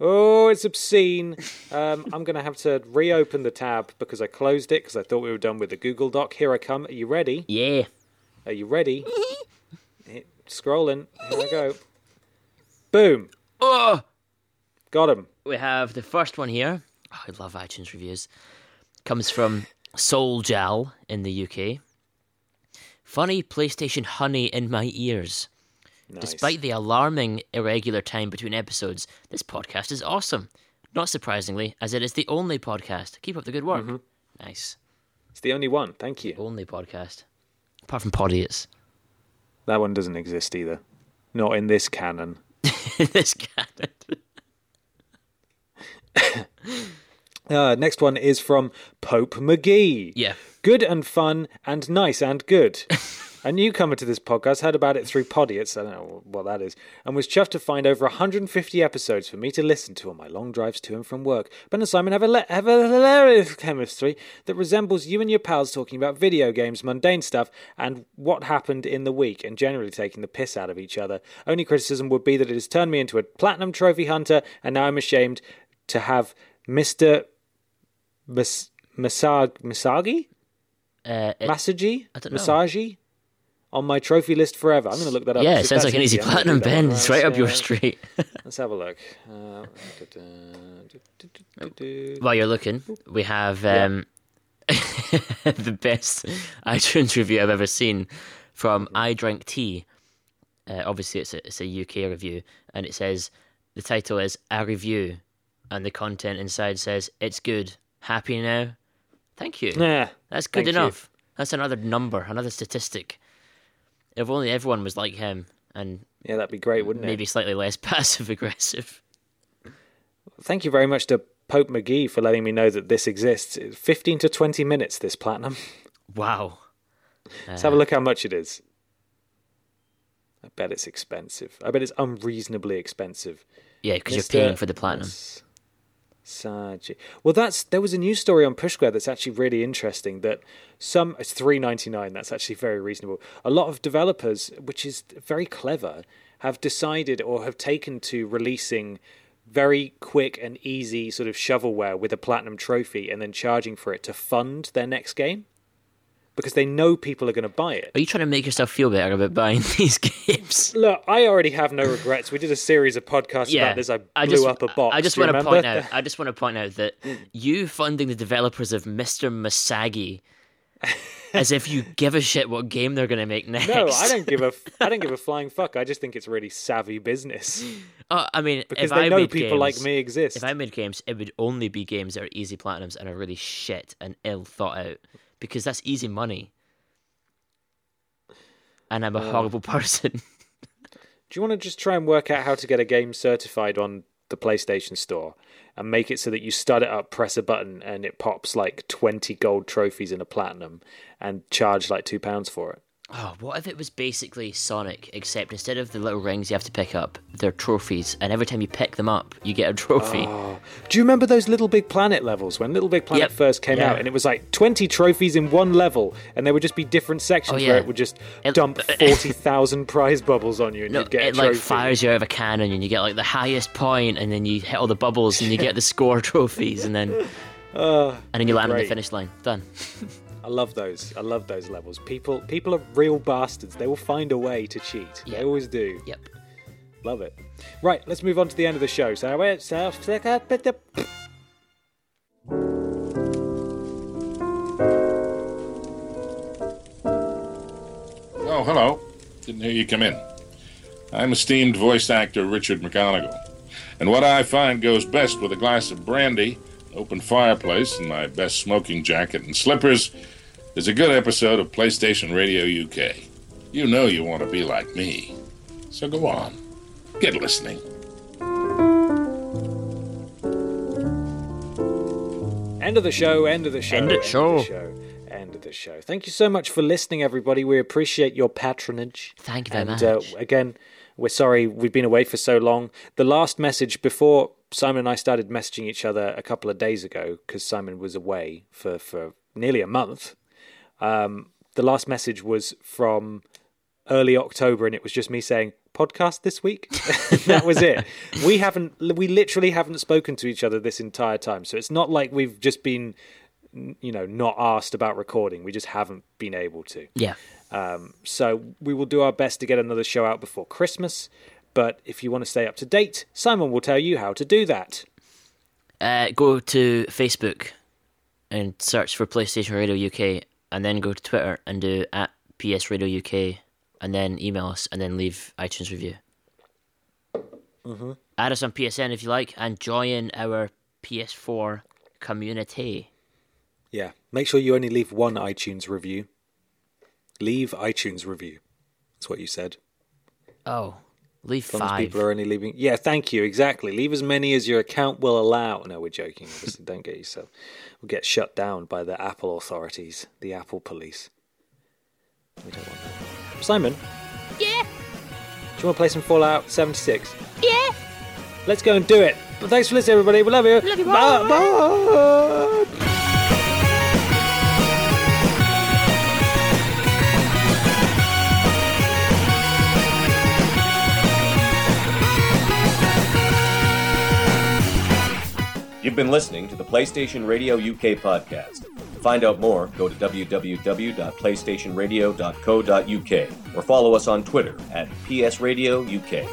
Oh, it's obscene. Um, I'm going to have to reopen the tab because I closed it because I thought we were done with the Google Doc. Here I come. Are you ready? Yeah. Are you ready? Hit- Scrolling. Here I go. Boom. Oh. Got him. We have the first one here. Oh, I love iTunes reviews. Comes from Souljal in the UK. Funny PlayStation honey in my ears. Nice. Despite the alarming irregular time between episodes, this podcast is awesome. Not surprisingly, as it is the only podcast. Keep up the good work. Nice. It's the only one. Thank you. Only podcast. Apart from Podiots. That one doesn't exist either. Not in this canon. [laughs] this canon. [laughs] Uh, next one is from Pope McGee. Yeah. Good and fun and nice and good. [laughs] A newcomer to this podcast heard about it through Podiots, I don't know what that is, and was chuffed to find over 150 episodes for me to listen to on my long drives to and from work. Ben and Simon have a, le- have a hilarious chemistry that resembles you and your pals talking about video games, mundane stuff, and what happened in the week, and generally taking the piss out of each other. Only criticism would be that it has turned me into a platinum trophy hunter, and now I'm ashamed to have Mr. Mas- Masag- Masagi? Uh, it- Masagi? I don't know. Masagi? On my trophy list forever. I'm going to look that up. yeah, it sounds like an easy platinum, Ben. It's right up your street. [laughs] Let's have a look. Uh. While you're looking, we have um, [laughs] the best iTunes review I've ever seen from I Drank Tea. Uh, obviously, it's a, it's a UK review, and it says the title is A Review, and the content inside says, It's good. Happy now? Thank you. Yeah, That's good thank you. enough. That's another number, another statistic. If only everyone was like him and yeah, that'd be great, wouldn't maybe it? Maybe slightly less [laughs] passive aggressive. Thank you very much to Pope McGee for letting me know that this exists. It's 15 to 20 minutes, this platinum. Wow. Let's have a look how much it is. I bet it's expensive. I bet it's unreasonably expensive. Yeah, because you're paying for the platinum. Saji. Well, that's there was a news story on Push Square that's actually really interesting. That some it's three ninety nine. That's actually very reasonable. A lot of developers, which is very clever, have decided or have taken to releasing very quick and easy sort of shovelware with a platinum trophy and then charging for it to fund their next game because they know people are going to buy it. Are you trying to make yourself feel better about buying [laughs] these games? Look, I already have no regrets. We did a series of podcasts about this. I blew just, up a box. I just want to point out. I just want to point out that [laughs] you funding the developers of Mr. Masagi, as if you give a shit what game they're going to make next. No, I don't give a f- [laughs] I don't give a flying fuck. I just think it's really savvy business Oh, I mean, because if they I know people like me exist. If I made games, it would only be games that are easy platinums and are really shit and ill thought out because that's easy money. And I'm a horrible [laughs] person. Do you want to just try and work out how to get a game certified on the PlayStation Store and make it so that you start it up, press a button, and it pops like 20 gold trophies in a platinum and charge like two pounds for it. Oh, what if it was basically Sonic, except instead of the little rings you have to pick up, they're trophies, and every time you pick them up, you get a trophy. Oh. Do you remember those Little Big Planet levels when Little Big Planet Yep. first came Yeah. out and it was like 20 trophies in one level and there would just be different sections Oh, where it would just It- dump [laughs] 40,000 prize bubbles on you and No, you'd get it a like trophy. fires you out of a cannon, and you get like the highest point, and then you hit all the bubbles, and you get the score [laughs] trophies, and then [laughs] oh, and then you land on the finish line. Done. I love those. I love those levels. People people are real bastards. They will find a way to cheat. They always do. Yep. Love it. Right, let's move on to the end of the show. So uh, it's uh, Oh, hello. Didn't hear you come in. I'm esteemed voice actor Richard McGonagle. And what I find goes best with a glass of brandy, open fireplace, and my best smoking jacket and slippers is a good episode of PlayStation Radio UK. You know you want to be like me. So go on. Get listening. End of the show, end of the show. End it Of show. the show. End of the show. Thank you so much for listening, everybody. We appreciate your patronage. Thank you very and, much. Uh, again, we're sorry we've been away for so long. The last message before Simon and I started messaging each other a couple of days ago, because Simon was away for, for nearly a month. Um, the last message was from early October, and it was just me saying podcast this week. [laughs] that was it. We haven't, we literally haven't spoken to each other this entire time. So it's not like we've just been, you know, not asked about recording. We just haven't been able to. Yeah. Um, so we will do our best to get another show out before Christmas. But if you want to stay up to date, Simon will tell you how to do that. Uh, go to Facebook and search for PlayStation Radio UK, and then go to Twitter and do at PS Radio UK, and then email us, and then leave iTunes review. Add us on PSN if you like, and join our PS4 community. Yeah. Make sure you only leave one iTunes review. Leave iTunes review. That's what you said. Oh, leave As long as five. people are only leaving. Yeah, thank you. Exactly. Leave as many as your account will allow. No, we're joking. Obviously, don't get yourself. We'll get shut down by the Apple authorities, the Apple police. We don't want that. Simon? Yeah. Do you want to play some Fallout 76? Yeah. Let's go and do it. But thanks for listening, everybody. We love you. Love you, Bye. Bye. You've been listening to the PlayStation Radio UK podcast. To find out more, go to www.playstationradio.co.uk or follow us on Twitter at PS Radio UK.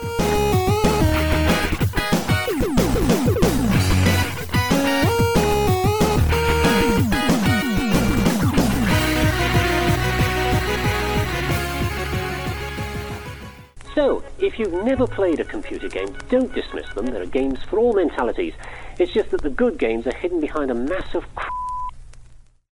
So, if you've never played a computer game, don't dismiss them. There are games for all mentalities. It's just that the good games are hidden behind a massive.